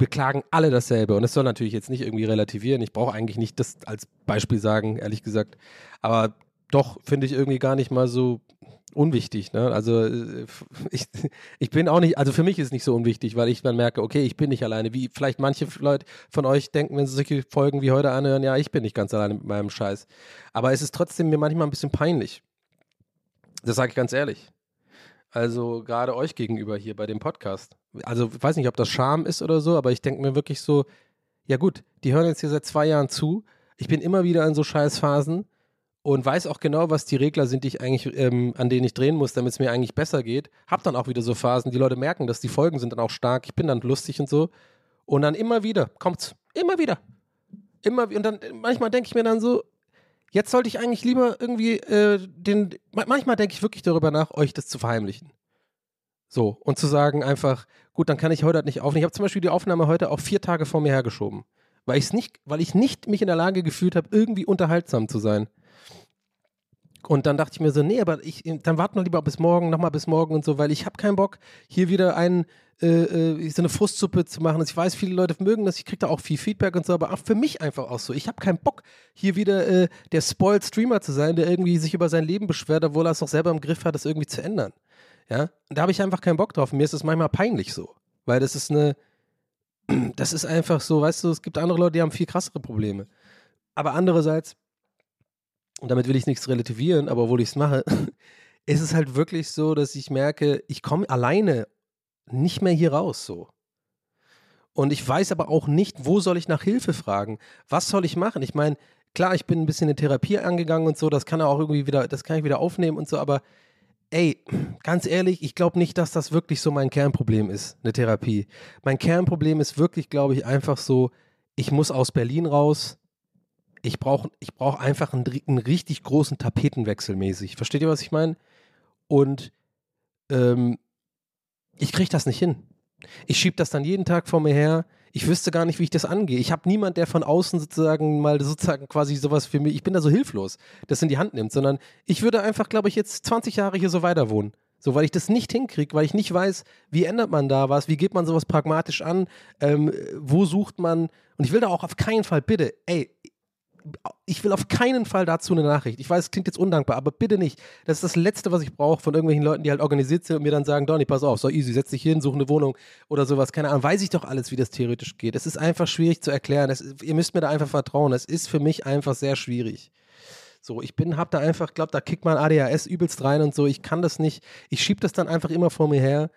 beklagen alle dasselbe. Und es soll natürlich jetzt nicht irgendwie relativieren. Ich brauche eigentlich nicht das als Beispiel sagen, ehrlich gesagt. Aber doch finde ich irgendwie gar nicht mal so unwichtig. Ne? Also äh, ich, ich bin auch nicht, also für mich ist es nicht so unwichtig, weil ich dann merke, okay, ich bin nicht alleine. Wie vielleicht manche Leute von euch denken, wenn sie solche Folgen wie heute anhören, ja, ich bin nicht ganz alleine mit meinem Scheiß. Aber es ist trotzdem mir manchmal ein bisschen peinlich. Das sage ich ganz ehrlich. Also gerade euch gegenüber hier bei dem Podcast also ich weiß nicht, ob das Scham ist oder so, aber ich denke mir wirklich so, ja gut, die hören jetzt hier seit zwei Jahren zu. Ich bin immer wieder in so Scheißphasen und weiß auch genau, was die Regler sind, die ich eigentlich, ähm, an denen ich drehen muss, damit es mir eigentlich besser geht. Hab dann auch wieder so Phasen, die Leute merken, dass die Folgen sind dann auch stark. Ich bin dann lustig und so. Und dann immer wieder kommt's. Immer wieder. Immer und dann manchmal denke ich mir dann so, jetzt sollte ich eigentlich lieber irgendwie äh, den. Manchmal denke ich wirklich darüber nach, euch das zu verheimlichen. So, und zu sagen einfach, gut, dann kann ich heute halt nicht aufnehmen. Ich habe zum Beispiel die Aufnahme heute auch vier Tage vor mir hergeschoben. Weil, ich's nicht, weil ich nicht mich in der Lage gefühlt habe, irgendwie unterhaltsam zu sein. Und dann dachte ich mir so, nee, aber ich, dann warten wir lieber bis morgen, nochmal bis morgen und so, weil ich habe keinen Bock, hier wieder einen, äh, äh, so eine Frustsuppe zu machen. Also ich weiß, viele Leute mögen das, ich kriege da auch viel Feedback und so, aber auch für mich einfach auch so. Ich habe keinen Bock, hier wieder äh, der Spoiled Streamer zu sein, der irgendwie sich über sein Leben beschwert, obwohl er es auch selber im Griff hat, das irgendwie zu ändern. Ja, da habe ich einfach keinen Bock drauf. Mir ist es manchmal peinlich so, weil das ist eine, das ist einfach so, weißt du, es gibt andere Leute, die haben viel krassere Probleme. Aber andererseits, und damit will ich nichts relativieren, aber obwohl ich es mache, ist es halt wirklich so, dass ich merke, ich komme alleine nicht mehr hier raus so. Und ich weiß aber auch nicht, wo soll ich nach Hilfe fragen? Was soll ich machen? Ich meine, klar, ich bin ein bisschen in Therapie angegangen und so, das kann er auch irgendwie wieder, das kann ich wieder aufnehmen und so, aber ey, ganz ehrlich, ich glaube nicht, dass das wirklich so mein Kernproblem ist, eine Therapie. Mein Kernproblem ist wirklich, glaube ich, einfach so, ich muss aus Berlin raus. Ich brauche ich brauch einfach einen, einen richtig großen Tapetenwechsel mäßig. Versteht ihr, was ich meine? Und ähm, ich kriege das nicht hin. Ich schiebe das dann jeden Tag vor mir her. Ich wüsste gar nicht, wie ich das angehe. Ich habe niemand, der von außen sozusagen mal sozusagen quasi sowas für mich, ich bin da so hilflos, das in die Hand nimmt, sondern ich würde einfach, glaube ich, jetzt 20 Jahre hier so weiter wohnen. So, weil ich das nicht hinkriege, weil ich nicht weiß, wie ändert man da was, wie geht man sowas pragmatisch an, ähm, wo sucht man. Und ich will da auch auf keinen Fall, bitte, ey, ich will auf keinen Fall dazu eine Nachricht. Ich weiß, es klingt jetzt undankbar, aber bitte nicht. Das ist das Letzte, was ich brauche von irgendwelchen Leuten, die halt organisiert sind und mir dann sagen, Donny, pass auf, so easy, setz dich hin, such eine Wohnung oder sowas. Keine Ahnung, weiß ich doch alles, wie das theoretisch geht. Es ist einfach schwierig zu erklären. Es, ihr müsst mir da einfach vertrauen. Es ist für mich einfach sehr schwierig. So, ich bin, hab da einfach, glaub, da kickt mein ADHS übelst rein und so. Ich kann das nicht. Ich schieb das dann einfach immer vor mir her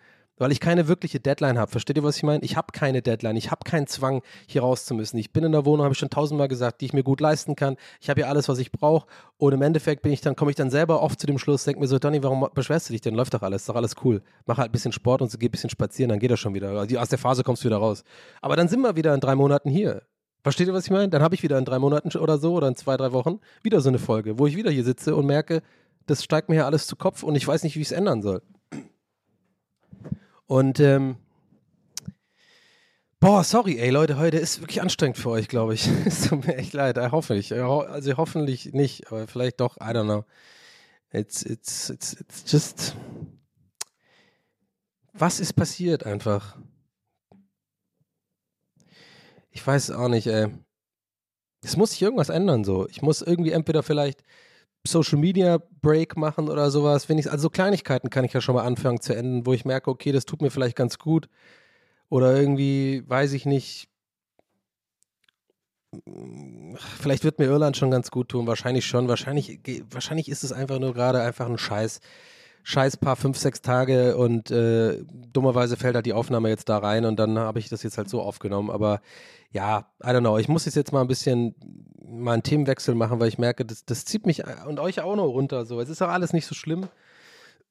weil ich keine wirkliche Deadline habe. Versteht ihr, was ich meine? Ich habe keine Deadline. Ich habe keinen Zwang, hier raus zu müssen. Ich bin in der Wohnung, habe ich schon tausendmal gesagt, die ich mir gut leisten kann. Ich habe hier alles, was ich brauche. Und im Endeffekt bin ich dann, komme ich dann selber oft zu dem Schluss, denke mir so, Donny, warum beschwerst du dich denn? Läuft doch alles, ist doch alles cool. Mach halt ein bisschen Sport und so, geh ein bisschen spazieren, dann geht das schon wieder. Also aus der Phase kommst du wieder raus. Aber dann sind wir wieder in drei Monaten hier. Versteht ihr, was ich meine? Dann habe ich wieder in drei Monaten oder so oder in zwei, drei Wochen wieder so eine Folge, wo ich wieder hier sitze und merke, das steigt mir hier alles zu Kopf und ich weiß nicht, wie ich es ändern soll. Und ähm, boah, sorry, ey Leute, heute ist wirklich anstrengend für euch, glaube ich. es tut mir echt leid, hoffentlich. Also hoffentlich nicht, aber vielleicht doch, I don't know. It's, it's, it's, it's just. Was ist passiert einfach? Ich weiß es auch nicht, ey. Es muss sich irgendwas ändern, so. Ich muss irgendwie entweder vielleicht Social Media Break machen oder sowas. Ich, also so Kleinigkeiten kann ich ja schon mal anfangen zu enden, wo ich merke, okay, das tut mir vielleicht ganz gut. Oder irgendwie, weiß ich nicht, vielleicht wird mir Irland schon ganz gut tun, wahrscheinlich schon. Wahrscheinlich, wahrscheinlich ist es einfach nur gerade einfach ein Scheiß, scheiß paar fünf, sechs Tage und äh, dummerweise fällt halt die Aufnahme jetzt da rein und dann habe ich das jetzt halt so aufgenommen. Aber ja, I don't know. Ich muss jetzt, jetzt mal ein bisschen mal einen Themenwechsel machen, weil ich merke, das, das zieht mich und euch auch noch runter. So, es ist auch alles nicht so schlimm.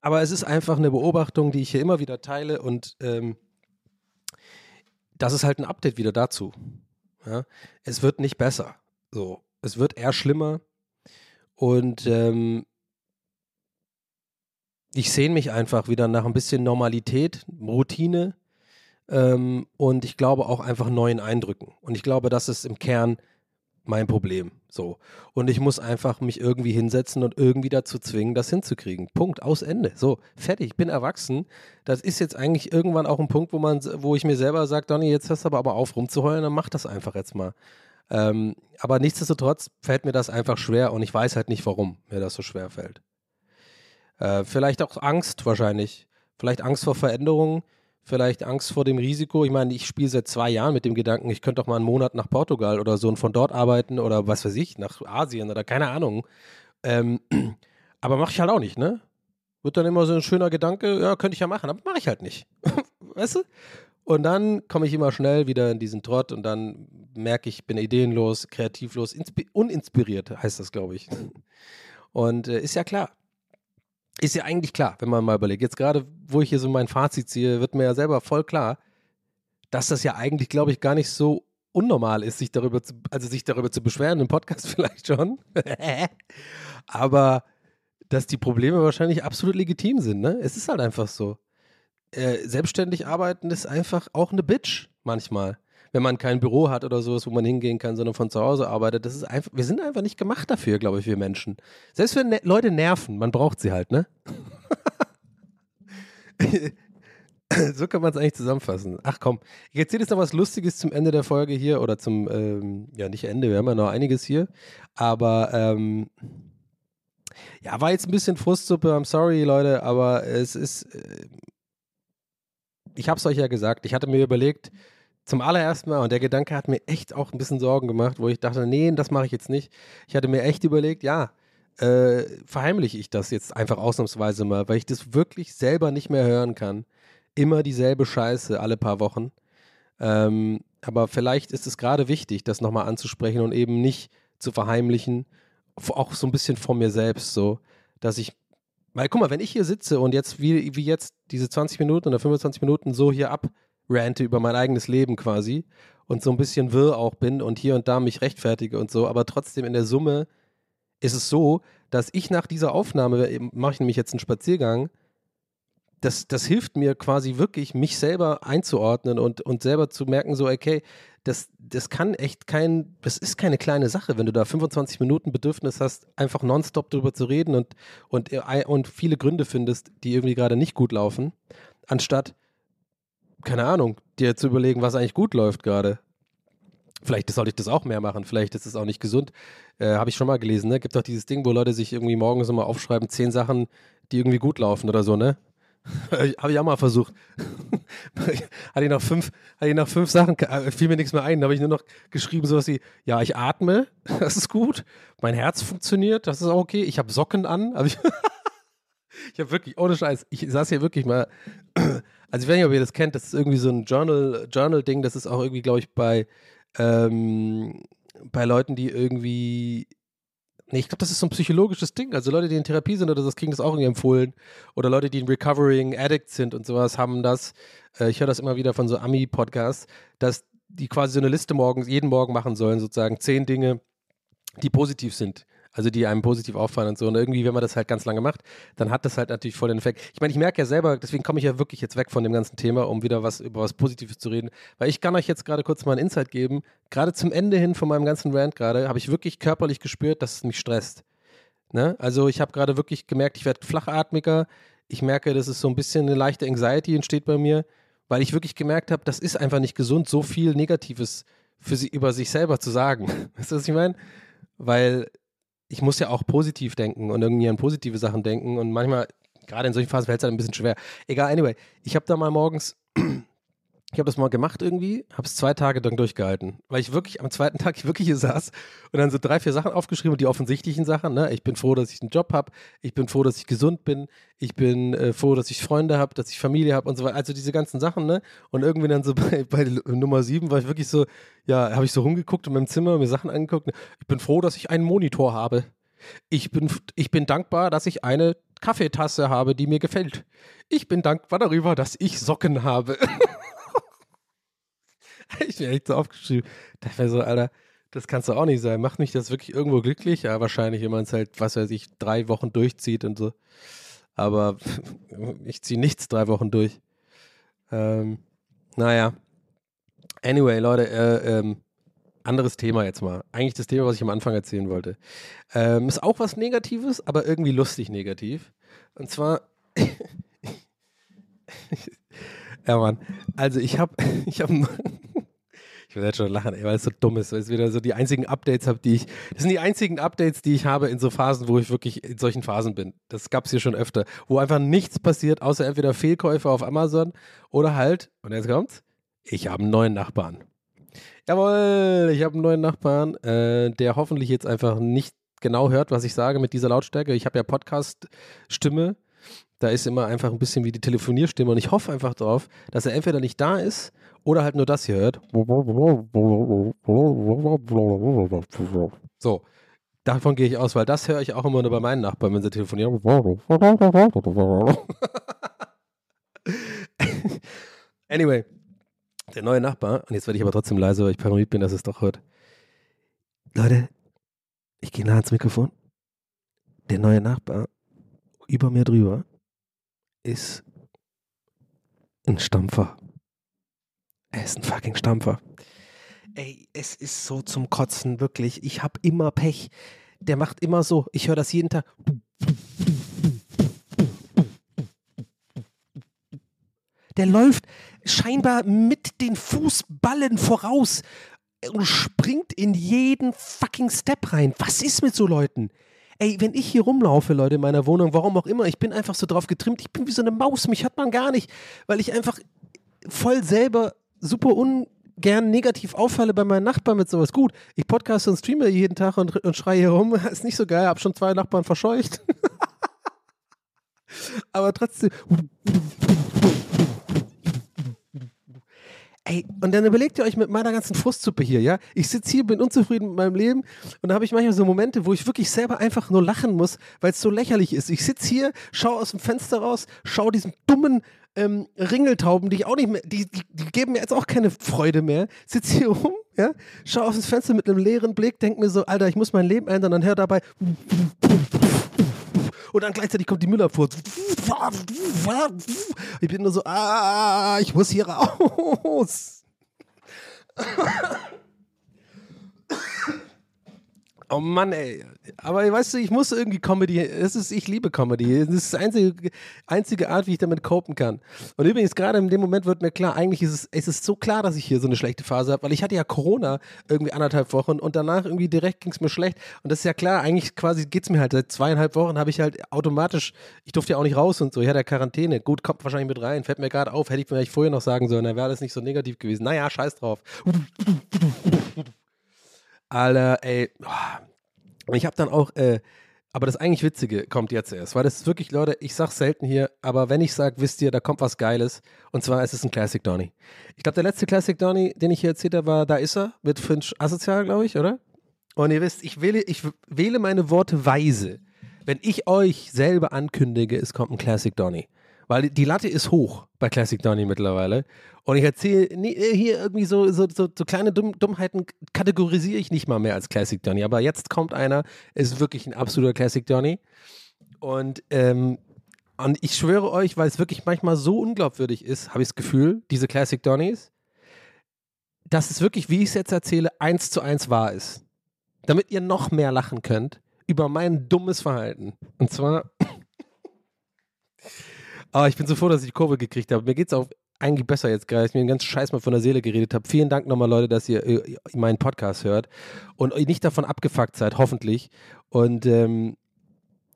Aber es ist einfach eine Beobachtung, die ich hier immer wieder teile und ähm, das ist halt ein Update wieder dazu. Ja? Es wird nicht besser. So, es wird eher schlimmer. Und ähm, ich sehne mich einfach wieder nach ein bisschen Normalität, Routine ähm, und ich glaube auch einfach neuen Eindrücken. Und ich glaube, das ist im Kern mein Problem. So. Und ich muss einfach mich irgendwie hinsetzen und irgendwie dazu zwingen, das hinzukriegen. Punkt. Aus Ende. So, fertig. Ich bin erwachsen. Das ist jetzt eigentlich irgendwann auch ein Punkt, wo man, wo ich mir selber sage, Donny, jetzt hörst du aber, aber auf rumzuheulen, dann mach das einfach jetzt mal. Ähm, aber nichtsdestotrotz fällt mir das einfach schwer und ich weiß halt nicht, warum mir das so schwer fällt. Äh, vielleicht auch Angst wahrscheinlich. Vielleicht Angst vor Veränderungen, vielleicht Angst vor dem Risiko. Ich meine, ich spiele seit zwei Jahren mit dem Gedanken, ich könnte doch mal einen Monat nach Portugal oder so und von dort arbeiten oder was weiß ich, nach Asien oder keine Ahnung. Ähm, aber mache ich halt auch nicht, ne? Wird dann immer so ein schöner Gedanke, ja, könnte ich ja machen, aber mache ich halt nicht. weißt du? Und dann komme ich immer schnell wieder in diesen Trott und dann merke ich, bin ideenlos, kreativlos, uninspiriert, heißt das, glaube ich. Und äh, ist ja klar, ist ja eigentlich klar, wenn man mal überlegt. Jetzt gerade, wo ich hier so mein Fazit ziehe, wird mir ja selber voll klar, dass das ja eigentlich, glaube ich, gar nicht so unnormal ist, sich darüber zu, also sich darüber zu beschweren, im Podcast vielleicht schon. Aber dass die Probleme wahrscheinlich absolut legitim sind, ne? Es ist halt einfach so. Äh, selbstständig arbeiten ist einfach auch eine Bitch manchmal wenn man kein Büro hat oder sowas, wo man hingehen kann, sondern von zu Hause arbeitet. Das ist einfach, wir sind einfach nicht gemacht dafür, glaube ich, wir Menschen. Selbst wenn ne Leute nerven, man braucht sie halt, ne? so kann man es eigentlich zusammenfassen. Ach komm, ich erzähle jetzt noch was Lustiges zum Ende der Folge hier oder zum, ähm, ja nicht Ende, wir haben ja noch einiges hier, aber ähm, ja, war jetzt ein bisschen Frustsuppe, I'm sorry Leute, aber es ist, äh, ich habe es euch ja gesagt, ich hatte mir überlegt, zum allerersten Mal, und der Gedanke hat mir echt auch ein bisschen Sorgen gemacht, wo ich dachte, nee, das mache ich jetzt nicht. Ich hatte mir echt überlegt, ja, äh, verheimliche ich das jetzt einfach ausnahmsweise mal, weil ich das wirklich selber nicht mehr hören kann. Immer dieselbe Scheiße alle paar Wochen. Ähm, aber vielleicht ist es gerade wichtig, das nochmal anzusprechen und eben nicht zu verheimlichen, auch so ein bisschen vor mir selbst, so, dass ich, weil guck mal, wenn ich hier sitze und jetzt wie, wie jetzt diese 20 Minuten oder 25 Minuten so hier abrante über mein eigenes Leben quasi und so ein bisschen wirr auch bin und hier und da mich rechtfertige und so, aber trotzdem in der Summe ist es so, dass ich nach dieser Aufnahme, eben mache ich nämlich jetzt einen Spaziergang, das, das hilft mir quasi wirklich, mich selber einzuordnen und, und selber zu merken, so, okay, das, das kann echt kein, das ist keine kleine Sache, wenn du da 25 Minuten Bedürfnis hast, einfach nonstop drüber zu reden und, und, äh, und viele Gründe findest, die irgendwie gerade nicht gut laufen, anstatt, keine Ahnung, dir zu überlegen, was eigentlich gut läuft gerade. Vielleicht sollte ich das auch mehr machen, vielleicht ist es auch nicht gesund. Äh, Habe ich schon mal gelesen, ne? Gibt doch dieses Ding, wo Leute sich irgendwie morgens immer aufschreiben, zehn Sachen, die irgendwie gut laufen oder so, ne? Habe ich auch mal versucht. hatte ich noch fünf, hatte ich noch fünf Sachen, äh, fiel mir nichts mehr ein. Da habe ich nur noch geschrieben, sowas wie, ja, ich atme, das ist gut. Mein Herz funktioniert, das ist auch okay. Ich habe Socken an. Hab ich ich habe wirklich, ohne Scheiß, ich saß hier wirklich mal, also ich weiß nicht, ob ihr das kennt, das ist irgendwie so ein Journal, Journal-Ding, das ist auch irgendwie, glaube ich, bei, ähm, bei Leuten, die irgendwie Nee, ich glaube, das ist so ein psychologisches Ding. Also Leute, die in Therapie sind oder das kriegen das auch irgendwie empfohlen. Oder Leute, die in Recovering Addicts sind und sowas, haben das. Äh, ich höre das immer wieder von so Ami-Podcasts, dass die quasi so eine Liste morgens, jeden Morgen machen sollen, sozusagen zehn Dinge, die positiv sind. Also die einem positiv auffallen und so. Und irgendwie, wenn man das halt ganz lange macht, dann hat das halt natürlich voll den Effekt. Ich meine, ich merke ja selber, deswegen komme ich ja wirklich jetzt weg von dem ganzen Thema, um wieder was über was Positives zu reden. Weil ich kann euch jetzt gerade kurz mal einen Insight geben. Gerade zum Ende hin von meinem ganzen Rant gerade, habe ich wirklich körperlich gespürt, dass es mich stresst. Ne? Also ich habe gerade wirklich gemerkt, ich werde flachatmiger. Ich merke, dass es so ein bisschen eine leichte Anxiety entsteht bei mir, weil ich wirklich gemerkt habe, das ist einfach nicht gesund, so viel Negatives für sie über sich selber zu sagen. Weißt du, was ich meine? Weil ich muss ja auch positiv denken und irgendwie an positive Sachen denken und manchmal, gerade in solchen Phasen, fällt es halt ein bisschen schwer. Egal, anyway, ich habe da mal morgens, ich habe das mal gemacht irgendwie, habe es zwei Tage dann durchgehalten, weil ich wirklich am zweiten Tag wirklich hier saß und dann so drei, vier Sachen aufgeschrieben, die offensichtlichen Sachen. Ne? Ich bin froh, dass ich einen Job habe, ich bin froh, dass ich gesund bin, ich bin äh, froh, dass ich Freunde habe, dass ich Familie habe und so weiter. Also diese ganzen Sachen, ne? Und irgendwie dann so bei, bei Nummer sieben war ich wirklich so, ja, habe ich so rumgeguckt in meinem Zimmer, mir Sachen angeguckt. Ne? Ich bin froh, dass ich einen Monitor habe. Ich bin, ich bin dankbar, dass ich eine Kaffeetasse habe, die mir gefällt. Ich bin dankbar darüber, dass ich Socken habe. ich bin echt so aufgeschrieben. Da war so, Alter, das kannst du auch nicht sein. Macht mich das wirklich irgendwo glücklich? Ja, wahrscheinlich, wenn man es halt, was weiß ich, drei Wochen durchzieht und so. Aber ich ziehe nichts drei Wochen durch. Ähm, naja. Anyway, Leute, äh, ähm, anderes Thema jetzt mal. Eigentlich das Thema, was ich am Anfang erzählen wollte. Ähm, ist auch was Negatives, aber irgendwie lustig negativ. Und zwar. ja, Mann. Also, ich habe. Ich habe. Ich jetzt schon lachen, ey, weil es so dumm ist, weil es wieder so die einzigen Updates habe, die ich. Das sind die einzigen Updates, die ich habe in so Phasen, wo ich wirklich in solchen Phasen bin. Das gab es hier schon öfter, wo einfach nichts passiert, außer entweder Fehlkäufe auf Amazon oder halt, und jetzt kommt's, ich habe einen neuen Nachbarn. Jawohl, ich habe einen neuen Nachbarn, äh, der hoffentlich jetzt einfach nicht genau hört, was ich sage mit dieser Lautstärke. Ich habe ja Podcast-Stimme. Da ist immer einfach ein bisschen wie die Telefonierstimme und ich hoffe einfach darauf, dass er entweder nicht da ist oder halt nur das hier hört. So, davon gehe ich aus, weil das höre ich auch immer nur bei meinen Nachbarn, wenn sie telefonieren. anyway, der neue Nachbar, und jetzt werde ich aber trotzdem leise, weil ich paranoid bin, dass es doch hört. Leute, ich gehe nah ans Mikrofon. Der neue Nachbar über mir drüber ist ein Stampfer. Er ist ein fucking Stampfer. Ey, es ist so zum Kotzen, wirklich. Ich habe immer Pech. Der macht immer so. Ich höre das jeden Tag. Der läuft scheinbar mit den Fußballen voraus und springt in jeden fucking Step rein. Was ist mit so Leuten? Ey, wenn ich hier rumlaufe, Leute, in meiner Wohnung, warum auch immer, ich bin einfach so drauf getrimmt, ich bin wie so eine Maus, mich hört man gar nicht, weil ich einfach voll selber super ungern negativ auffalle bei meinen Nachbarn mit sowas. Gut, ich podcaste und streame jeden Tag und, und schreie hier rum, ist nicht so geil, hab schon zwei Nachbarn verscheucht. Aber trotzdem. Ey, und dann überlegt ihr euch mit meiner ganzen Frustsuppe hier, ja? Ich sitze hier, bin unzufrieden mit meinem Leben und da habe ich manchmal so Momente, wo ich wirklich selber einfach nur lachen muss, weil es so lächerlich ist. Ich sitze hier, schaue aus dem Fenster raus, schaue diesen dummen ähm, Ringeltauben, die ich auch nicht mehr, die, die, geben mir jetzt auch keine Freude mehr. Sitze hier rum, ja, schaue aus dem Fenster mit einem leeren Blick, denke mir so, Alter, ich muss mein Leben ändern, dann hör dabei und dann gleichzeitig kommt die Müllabfuhr. Ich bin nur so, ah, ich muss hier raus. Oh Mann, ey. Aber weißt du, ich muss irgendwie Comedy, das ist, ich liebe Comedy. Das ist die einzige, einzige Art, wie ich damit copen kann. Und übrigens, gerade in dem Moment wird mir klar, eigentlich ist es, es ist so klar, dass ich hier so eine schlechte Phase habe, weil ich hatte ja Corona irgendwie anderthalb Wochen und danach irgendwie direkt ging es mir schlecht. Und das ist ja klar, eigentlich quasi geht es mir halt seit zweieinhalb Wochen, habe ich halt automatisch, ich durfte ja auch nicht raus und so, ich hatte ja Quarantäne. Gut, kommt wahrscheinlich mit rein, fällt mir gerade auf, hätte ich vielleicht vorher noch sagen sollen, dann wäre das nicht so negativ gewesen. Naja, scheiß drauf. Alter, ey. Ich habe dann auch, äh, aber das eigentlich Witzige kommt jetzt erst, weil das ist wirklich, Leute, ich sag's selten hier, aber wenn ich sage, wisst ihr, da kommt was Geiles. Und zwar ist es ein Classic Donny. Ich glaube, der letzte Classic Donny, den ich hier erzählt habe, war Da ist er mit Finch Asozial, glaube ich, oder? Und ihr wisst, ich wähle, ich wähle meine Worte weise. Wenn ich euch selber ankündige, es kommt ein Classic Donny. Weil die Latte ist hoch bei Classic Donny mittlerweile. Und ich erzähle hier irgendwie so, so, so, so kleine Dumm, Dummheiten, kategorisiere ich nicht mal mehr als Classic Donny. Aber jetzt kommt einer, ist wirklich ein absoluter Classic Donny. Und, ähm, und ich schwöre euch, weil es wirklich manchmal so unglaubwürdig ist, habe ich das Gefühl, diese Classic Donnies, dass es wirklich, wie ich es jetzt erzähle, eins zu eins wahr ist. Damit ihr noch mehr lachen könnt über mein dummes Verhalten. Und zwar aber ich bin so froh, dass ich die Kurve gekriegt habe. Mir geht es auch eigentlich besser jetzt gerade, dass ich mir den ganzen Scheiß mal von der Seele geredet habe. Vielen Dank nochmal, Leute, dass ihr äh, meinen Podcast hört und nicht davon abgefuckt seid, hoffentlich. Und ähm,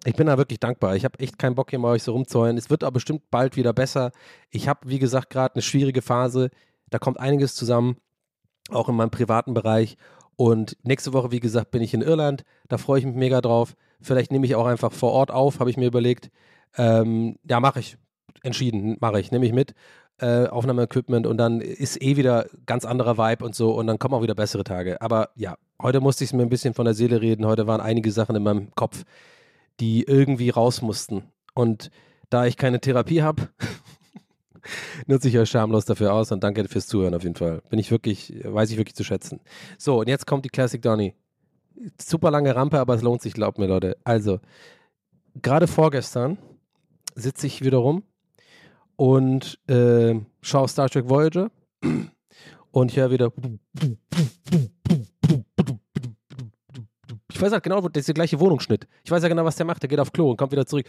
ich bin da wirklich dankbar. Ich habe echt keinen Bock, hier mal euch so rumzuheulen. Es wird aber bestimmt bald wieder besser. Ich habe, wie gesagt, gerade eine schwierige Phase. Da kommt einiges zusammen, auch in meinem privaten Bereich. Und nächste Woche, wie gesagt, bin ich in Irland. Da freue ich mich mega drauf. Vielleicht nehme ich auch einfach vor Ort auf, habe ich mir überlegt. Ähm, ja, mache ich entschieden, mache ich, nehme ich mit. Äh, Aufnahmeequipment und dann ist eh wieder ganz anderer Vibe und so und dann kommen auch wieder bessere Tage. Aber ja, heute musste ich es mir ein bisschen von der Seele reden. Heute waren einige Sachen in meinem Kopf, die irgendwie raus mussten. Und da ich keine Therapie habe, nutze ich euch schamlos dafür aus und danke fürs Zuhören auf jeden Fall. Bin ich wirklich, weiß ich wirklich zu schätzen. So, und jetzt kommt die Classic Donny. Super lange Rampe, aber es lohnt sich, glaubt mir, Leute. Also, gerade vorgestern sitze ich wieder rum und äh, schaue Star Trek Voyager und höre wieder. Ich weiß halt genau, das ist der gleiche Wohnungsschnitt. Ich weiß ja genau, was der macht. Der geht auf Klo und kommt wieder zurück.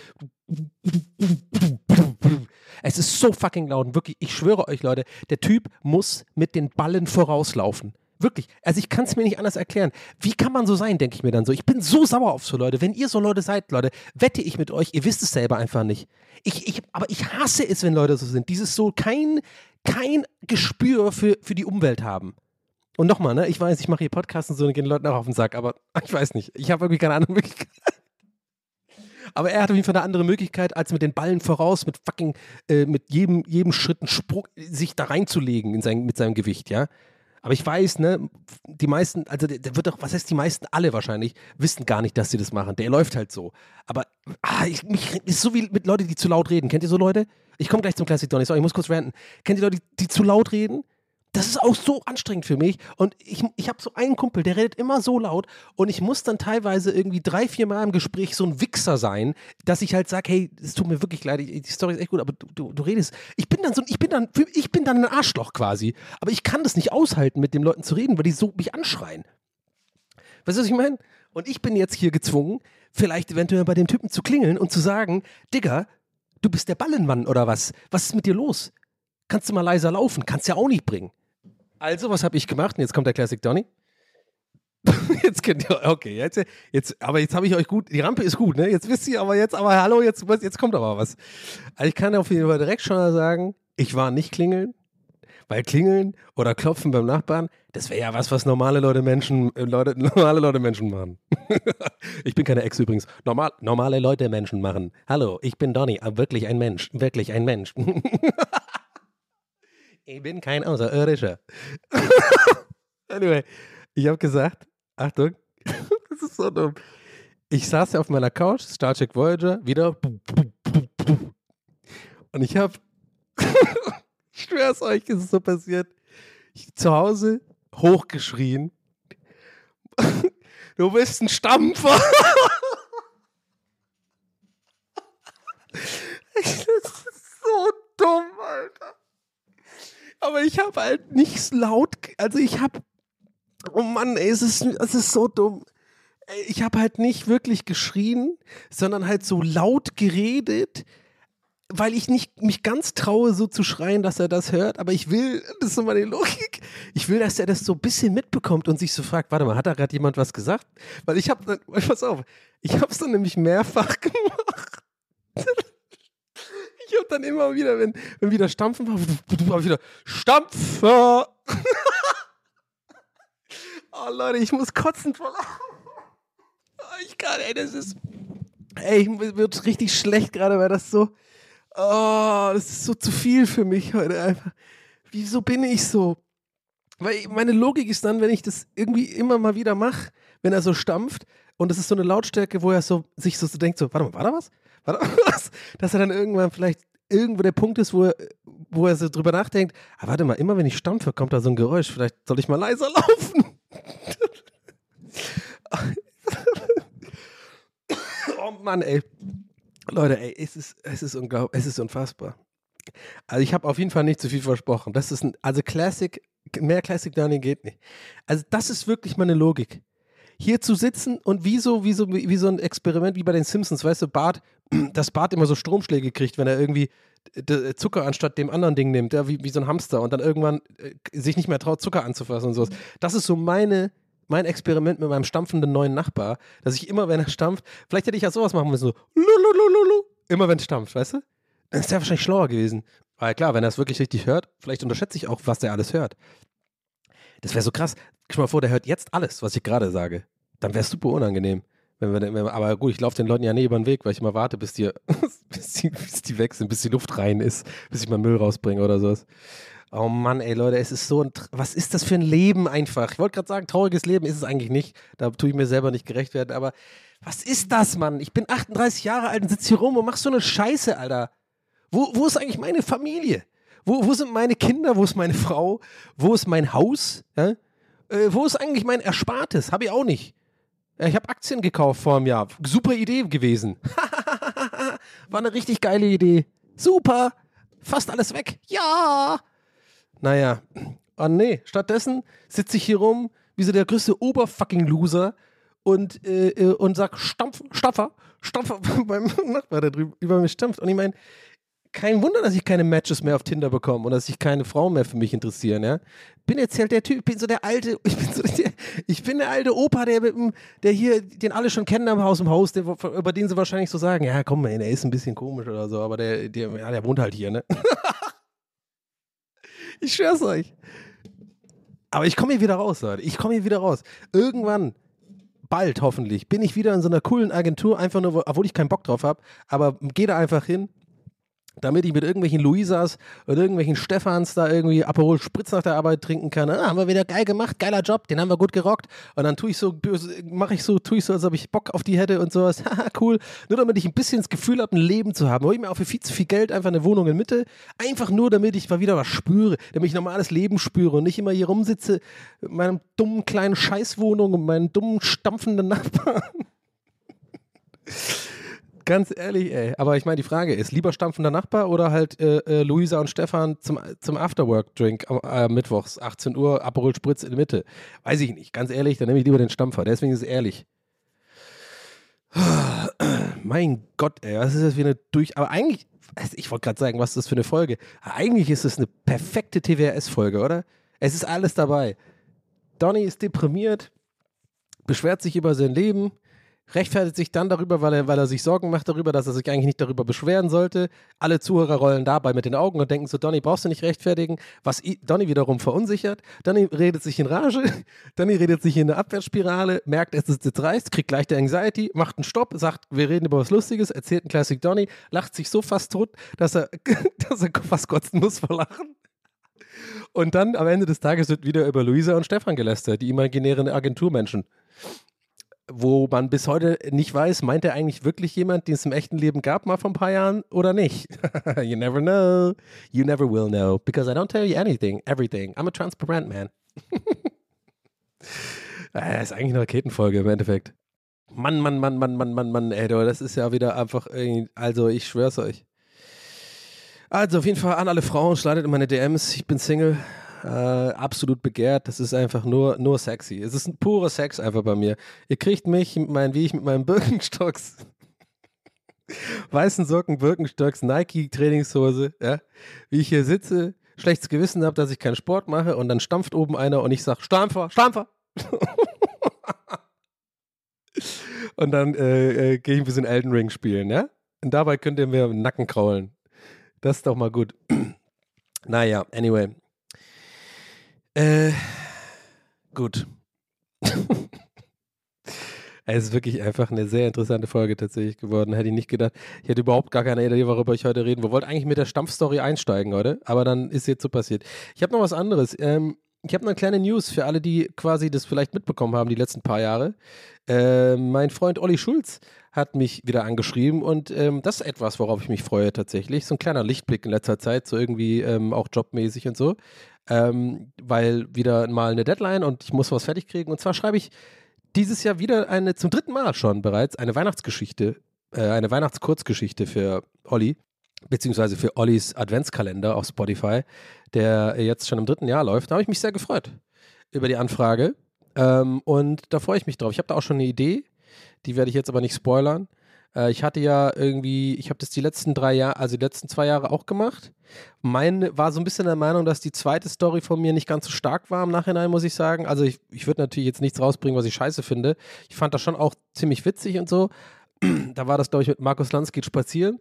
Es ist so fucking laut. Und wirklich, ich schwöre euch, Leute, der Typ muss mit den Ballen vorauslaufen. Wirklich. Also ich kann es mir nicht anders erklären. Wie kann man so sein, denke ich mir dann so. Ich bin so sauer auf so Leute. Wenn ihr so Leute seid, Leute, wette ich mit euch, ihr wisst es selber einfach nicht. Ich, ich, aber ich hasse es, wenn Leute so sind. Dieses so kein, kein Gespür für, für die Umwelt haben. Und nochmal, ne, ich weiß, ich mache hier Podcasts und so und gehen Leuten auch auf den Sack, aber ich weiß nicht. Ich habe irgendwie keine andere Möglichkeit. Aber er hat auf jeden Fall eine andere Möglichkeit, als mit den Ballen voraus, mit fucking, äh, mit jedem, jedem Schritt einen Sprung, sich da reinzulegen in sein, mit seinem Gewicht, ja. Aber ich weiß, ne, die meisten, also der, der, wird doch, was heißt die meisten, alle wahrscheinlich, wissen gar nicht, dass sie das machen. Der läuft halt so. Aber ah, ich, mich, ist so wie mit Leuten, die zu laut reden. Kennt ihr so Leute? Ich komme gleich zum Classic Donny, sorry, ich muss kurz ranten. Kennt ihr Leute, die, die zu laut reden? Das ist auch so anstrengend für mich. Und ich, ich habe so einen Kumpel, der redet immer so laut und ich muss dann teilweise irgendwie drei, vier Mal im Gespräch so ein Wichser sein, dass ich halt sage, hey, es tut mir wirklich leid, die Story ist echt gut, aber du, du, du, redest. Ich bin dann so, ich bin dann, ich bin dann ein Arschloch quasi. Aber ich kann das nicht aushalten, mit den Leuten zu reden, weil die so mich anschreien. Weißt du, was ich meine? Und ich bin jetzt hier gezwungen, vielleicht eventuell bei dem Typen zu klingeln und zu sagen, Digga, du bist der Ballenmann oder was? Was ist mit dir los? Kannst du mal leiser laufen? Kannst ja auch nicht bringen. Also, was habe ich gemacht? Und jetzt kommt der Classic Donny. jetzt könnt ihr, okay, jetzt, jetzt aber jetzt habe ich euch gut, die Rampe ist gut, ne? Jetzt wisst ihr, aber jetzt, aber hallo, jetzt, jetzt kommt aber was. Also ich kann auf jeden Fall direkt schon mal sagen, ich war nicht klingeln, weil klingeln oder klopfen beim Nachbarn, das wäre ja was, was normale Leute Menschen, äh, Leute, normale Leute Menschen machen. ich bin keine Ex übrigens. Normal, normale Leute Menschen machen. Hallo, ich bin Donny, wirklich ein Mensch, wirklich ein Mensch. Ich bin kein Außerirdischer. anyway, ich habe gesagt, Achtung, das ist so dumm. Ich saß ja auf meiner Couch, Star Trek Voyager, wieder. Und ich habe, ich schwör's euch, ist es so passiert, ich zu Hause hochgeschrien. Du bist ein Stampfer. Das ist so dumm, Alter. Aber ich habe halt nicht laut, also ich habe, oh Mann, ey, es ist, es ist so dumm. Ich habe halt nicht wirklich geschrien, sondern halt so laut geredet, weil ich nicht mich ganz traue, so zu schreien, dass er das hört. Aber ich will, das ist so meine Logik, ich will, dass er das so ein bisschen mitbekommt und sich so fragt, warte mal, hat da gerade jemand was gesagt? Weil ich habe, pass auf, ich habe es dann nämlich mehrfach gemacht. Ich habe dann immer wieder, wenn, wenn wieder Stampfen war, wieder Stampfer. oh Leute, ich muss kotzen. Oh, Ich kann, ey, das ist, ey, mir wird richtig schlecht gerade, weil das so, oh, das ist so zu viel für mich heute einfach. Wieso bin ich so? Weil meine Logik ist dann, wenn ich das irgendwie immer mal wieder mache, wenn er so stampft und es ist so eine Lautstärke, wo er so sich so, so denkt, so, warte mal, war da was? War da was? Dass er dann irgendwann vielleicht irgendwo der Punkt ist, wo er, wo er so drüber nachdenkt, ah, warte mal, immer wenn ich stampfe, kommt da so ein Geräusch, vielleicht soll ich mal leiser laufen. oh Mann, ey. Leute, ey, es ist, es ist unglaublich, es ist unfassbar. Also ich habe auf jeden Fall nicht zu viel versprochen. Das ist ein, also Classic, mehr Classic Learning geht nicht. Also das ist wirklich meine Logik. Hier zu sitzen und wie so, wie so, wie so ein Experiment wie bei den Simpsons, weißt du, Bart, dass Bart immer so Stromschläge kriegt, wenn er irgendwie d- Zucker anstatt dem anderen Ding nimmt, ja, wie, wie so ein Hamster und dann irgendwann äh, sich nicht mehr traut, Zucker anzufassen und sowas. Das ist so meine, mein Experiment mit meinem stampfenden neuen Nachbar, dass ich immer, wenn er stampft, vielleicht hätte ich ja sowas machen müssen, so lululululu, immer wenn es stampft, weißt du? Dann ist der wahrscheinlich schlauer gewesen. Weil klar, wenn er es wirklich richtig hört, vielleicht unterschätze ich auch, was der alles hört. Das wäre so krass. Stell mal vor, der hört jetzt alles, was ich gerade sage. Dann wäre es super unangenehm. Wenn wir, wenn aber gut, ich laufe den Leuten ja nie über den Weg, weil ich immer warte, bis die, bis, die, bis die weg sind, bis die Luft rein ist, bis ich mal Müll rausbringe oder sowas. Oh Mann, ey Leute, es ist so ein, was ist das für ein Leben einfach? Ich wollte gerade sagen, trauriges Leben ist es eigentlich nicht. Da tue ich mir selber nicht gerecht werden, aber was ist das, Mann? Ich bin 38 Jahre alt und sitze hier rum und mach so eine Scheiße, Alter. Wo, wo ist eigentlich meine Familie? Wo, wo sind meine Kinder? Wo ist meine Frau? Wo ist mein Haus? Ja? Äh, wo ist eigentlich mein Erspartes? Habe ich auch nicht. Ich habe Aktien gekauft vor einem Jahr. Super Idee gewesen. War eine richtig geile Idee. Super. Fast alles weg. Ja. Naja. Oh nee. Stattdessen sitze ich hier rum wie so der größte Oberfucking-Loser und, äh, äh, und sag Stampf, Staffer, Staffer beim Nachbar, der drüber über mich stampft. Und ich meine, kein Wunder, dass ich keine Matches mehr auf Tinder bekomme und dass sich keine Frauen mehr für mich interessieren, ja. Bin jetzt halt der Typ, bin so der alte, ich bin so der, ich bin der alte Opa, der der hier, den alle schon kennen am Haus im Haus, der, über den sie wahrscheinlich so sagen, ja komm, der ist ein bisschen komisch oder so, aber der, der, ja, der wohnt halt hier, ne? ich schwör's euch. Aber ich komme hier wieder raus, Leute. Ich komme hier wieder raus. Irgendwann, bald hoffentlich, bin ich wieder in so einer coolen Agentur, einfach nur, wo- obwohl ich keinen Bock drauf habe, aber gehe da einfach hin, damit ich mit irgendwelchen Luisas oder irgendwelchen Stefans da irgendwie Aperol Spritz nach der Arbeit trinken kann. Ah, haben wir wieder geil gemacht, geiler Job, den haben wir gut gerockt. Und dann tue ich so, mache ich so, tue ich so, als ob ich Bock auf die hätte und sowas. Haha, cool. Nur damit ich ein bisschen das Gefühl habe, ein Leben zu haben. Hol ich mir auch für viel zu viel Geld einfach eine Wohnung in Mitte. Einfach nur, damit ich mal wieder was spüre, damit ich normales Leben spüre und nicht immer hier rumsitze mit meinem dummen kleinen Scheißwohnung und meinen dummen stampfenden Nachbarn. Ganz ehrlich, ey. Aber ich meine, die Frage ist, lieber stampfender Nachbar oder halt äh, äh, Luisa und Stefan zum, zum Afterwork-Drink äh, mittwochs, 18 Uhr, Aperol Spritz in der Mitte? Weiß ich nicht. Ganz ehrlich, dann nehme ich lieber den Stampfer. Deswegen ist es ehrlich. Mein Gott, ey, was ist das für eine durch... Aber eigentlich, ich wollte gerade sagen, was ist das für eine Folge? Eigentlich ist es eine perfekte TWRS-Folge, oder? Es ist alles dabei. Donny ist deprimiert, beschwert sich über sein Leben, rechtfertigt sich dann darüber, weil er, weil er sich Sorgen macht darüber, dass er sich eigentlich nicht darüber beschweren sollte. Alle Zuhörer rollen dabei mit den Augen und denken so, Donny, brauchst du nicht rechtfertigen, was i- Donny wiederum verunsichert. Donny redet sich in Rage, Donny redet sich in eine Abwärtsspirale, merkt, es ist jetzt reißt, kriegt leichte Anxiety, macht einen Stopp, sagt, wir reden über was Lustiges, erzählt einen Classic Donny, lacht sich so fast tot, dass er, dass er fast kotzen muss vor Lachen. Und dann am Ende des Tages wird wieder über Luisa und Stefan gelästert, die imaginären Agenturmenschen. Wo man bis heute nicht weiß, meint er eigentlich wirklich jemand, den es im echten Leben gab, mal vor ein paar Jahren oder nicht? you never know. You never will know. Because I don't tell you anything, everything. I'm a transparent man. Das ist eigentlich eine Raketenfolge im Endeffekt. Mann, Mann, Mann, Mann, Mann, Mann, Mann, ey, das ist ja wieder einfach irgendwie, also ich schwör's euch. Also auf jeden Fall an alle Frauen, schleidet in meine DMs, ich bin Single, äh, absolut begehrt, das ist einfach nur, nur sexy. Es ist ein purer Sex einfach bei mir. Ihr kriegt mich, mit wie ich mit meinen Birkenstocks, weißen Socken, Birkenstocks, Nike Trainingshose, ja, wie ich hier sitze, schlechtes Gewissen habe, dass ich keinen Sport mache und dann stampft oben einer und ich sag, Stampfer, Stampfer. und dann äh, äh, gehe ich ein bisschen Elden Ring spielen, ja? Und dabei könnt ihr mir im Nacken kraulen. Das ist doch mal gut. naja, anyway. Äh, gut. Es ist wirklich einfach eine sehr interessante Folge tatsächlich geworden. Hätte ich nicht gedacht. Ich hätte überhaupt gar keine Idee, worüber ich heute reden. Wir wollten eigentlich mit der Stampfstory einsteigen heute, aber dann ist jetzt so passiert. Ich habe noch was anderes. Ähm, ich habe noch eine kleine News für alle, die quasi das vielleicht mitbekommen haben die letzten paar Jahre. Äh, mein Freund Olli Schulz hat mich wieder angeschrieben und ähm, das ist etwas, worauf ich mich freue tatsächlich. So ein kleiner Lichtblick in letzter Zeit, so irgendwie ähm, auch jobmäßig und so. Ähm, weil wieder mal eine Deadline und ich muss was fertig kriegen. Und zwar schreibe ich dieses Jahr wieder eine, zum dritten Mal schon bereits, eine Weihnachtsgeschichte, äh, eine Weihnachtskurzgeschichte für Olli, beziehungsweise für Ollis Adventskalender auf Spotify, der jetzt schon im dritten Jahr läuft. Da habe ich mich sehr gefreut über die Anfrage. Ähm, und da freue ich mich drauf. Ich habe da auch schon eine Idee, die werde ich jetzt aber nicht spoilern. Äh, ich hatte ja irgendwie, ich habe das die letzten drei Jahre, also die letzten zwei Jahre auch gemacht. Mein war so ein bisschen der Meinung, dass die zweite Story von mir nicht ganz so stark war im Nachhinein, muss ich sagen. Also ich, ich würde natürlich jetzt nichts rausbringen, was ich scheiße finde. Ich fand das schon auch ziemlich witzig und so. da war das, glaube ich, mit Markus geht spazieren.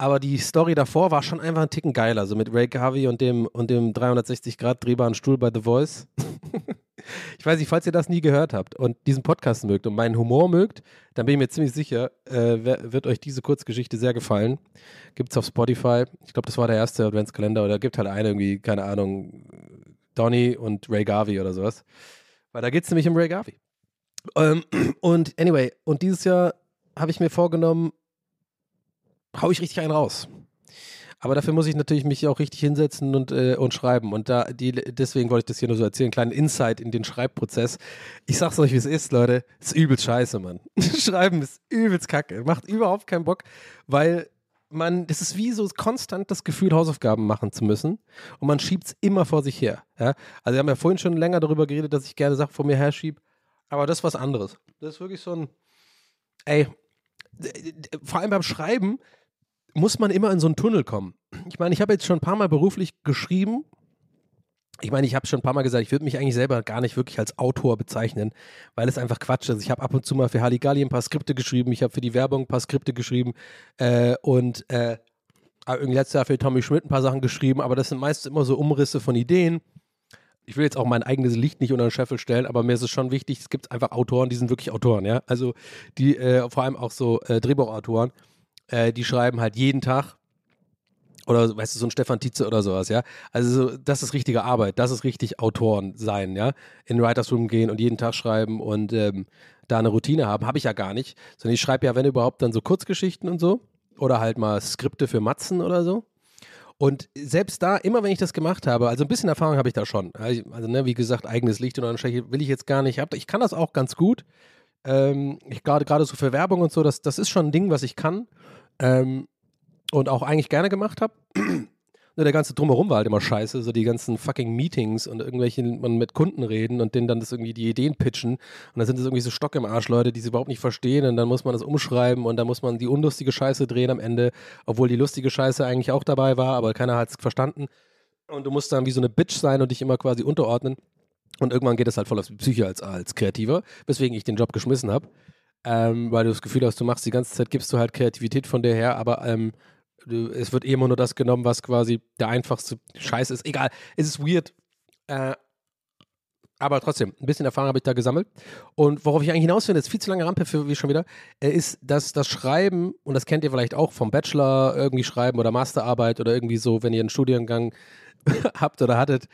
Aber die Story davor war schon einfach ein Ticken geiler. So mit Ray Garvey und dem, und dem 360 Grad drehbaren Stuhl bei The Voice. ich weiß nicht, falls ihr das nie gehört habt und diesen Podcast mögt und meinen Humor mögt, dann bin ich mir ziemlich sicher, äh, wird euch diese Kurzgeschichte sehr gefallen. Gibt es auf Spotify. Ich glaube, das war der erste Adventskalender oder gibt halt eine irgendwie, keine Ahnung, Donny und Ray Garvey oder sowas. Weil da geht es nämlich um Ray Garvey. Ähm, und anyway, und dieses Jahr habe ich mir vorgenommen, hau ich richtig einen raus. Aber dafür muss ich natürlich mich auch richtig hinsetzen und, äh, und schreiben. Und da, die, deswegen wollte ich das hier nur so erzählen. Kleinen Insight in den Schreibprozess. Ich sag's euch, wie es ist, Leute. Ist übelst scheiße, Mann. Schreiben ist übelst kacke. Macht überhaupt keinen Bock, weil man, das ist wie so konstant das Gefühl, Hausaufgaben machen zu müssen. Und man schiebt es immer vor sich her. Ja? Also, wir haben ja vorhin schon länger darüber geredet, dass ich gerne Sachen vor mir her schiebe. Aber das ist was anderes. Das ist wirklich so ein, ey, vor allem beim Schreiben muss man immer in so einen Tunnel kommen. Ich meine, ich habe jetzt schon ein paar Mal beruflich geschrieben. Ich meine, ich habe schon ein paar Mal gesagt, ich würde mich eigentlich selber gar nicht wirklich als Autor bezeichnen, weil es einfach Quatsch ist. Ich habe ab und zu mal für Halligalli ein paar Skripte geschrieben, ich habe für die Werbung ein paar Skripte geschrieben äh, und äh, irgendwie letztes Jahr für Tommy Schmidt ein paar Sachen geschrieben, aber das sind meist immer so Umrisse von Ideen. Ich will jetzt auch mein eigenes Licht nicht unter den Scheffel stellen, aber mir ist es schon wichtig, es gibt einfach Autoren, die sind wirklich Autoren, ja. Also die, äh, vor allem auch so äh, Drehbuchautoren, äh, die schreiben halt jeden Tag oder weißt du, so ein Stefan Tietze oder sowas, ja. Also so, das ist richtige Arbeit, das ist richtig Autoren sein, ja. In Writers Room gehen und jeden Tag schreiben und ähm, da eine Routine haben, habe ich ja gar nicht. Sondern ich schreibe ja, wenn überhaupt, dann so Kurzgeschichten und so. Oder halt mal Skripte für Matzen oder so. Und selbst da, immer wenn ich das gemacht habe, also ein bisschen Erfahrung habe ich da schon. Also, ne, wie gesagt, eigenes Licht und dann will ich jetzt gar nicht. Ich kann das auch ganz gut. Ähm, ich gerade gerade so für Werbung und so, das, das ist schon ein Ding, was ich kann. Ähm, und auch eigentlich gerne gemacht habe. Nur der ganze Drumherum war halt immer scheiße, so die ganzen fucking Meetings und irgendwelche, man mit Kunden reden und denen dann das irgendwie die Ideen pitchen und dann sind das irgendwie so Stock im Arsch Leute, die sie überhaupt nicht verstehen und dann muss man das umschreiben und dann muss man die unlustige Scheiße drehen am Ende, obwohl die lustige Scheiße eigentlich auch dabei war, aber keiner hat es verstanden und du musst dann wie so eine Bitch sein und dich immer quasi unterordnen und irgendwann geht es halt voll aufs Psyche als, als Kreativer, weswegen ich den Job geschmissen habe. Ähm, weil du das Gefühl hast, du machst die ganze Zeit, gibst du halt Kreativität von dir her, aber ähm, es wird eh immer nur das genommen, was quasi der einfachste Scheiß ist. Egal, es ist weird. Äh, Aber trotzdem, ein bisschen Erfahrung habe ich da gesammelt. Und worauf ich eigentlich hinaus will, ist viel zu lange Rampe für wie schon wieder, äh, ist, dass das Schreiben, und das kennt ihr vielleicht auch vom Bachelor irgendwie schreiben oder Masterarbeit oder irgendwie so, wenn ihr einen Studiengang habt oder hattet,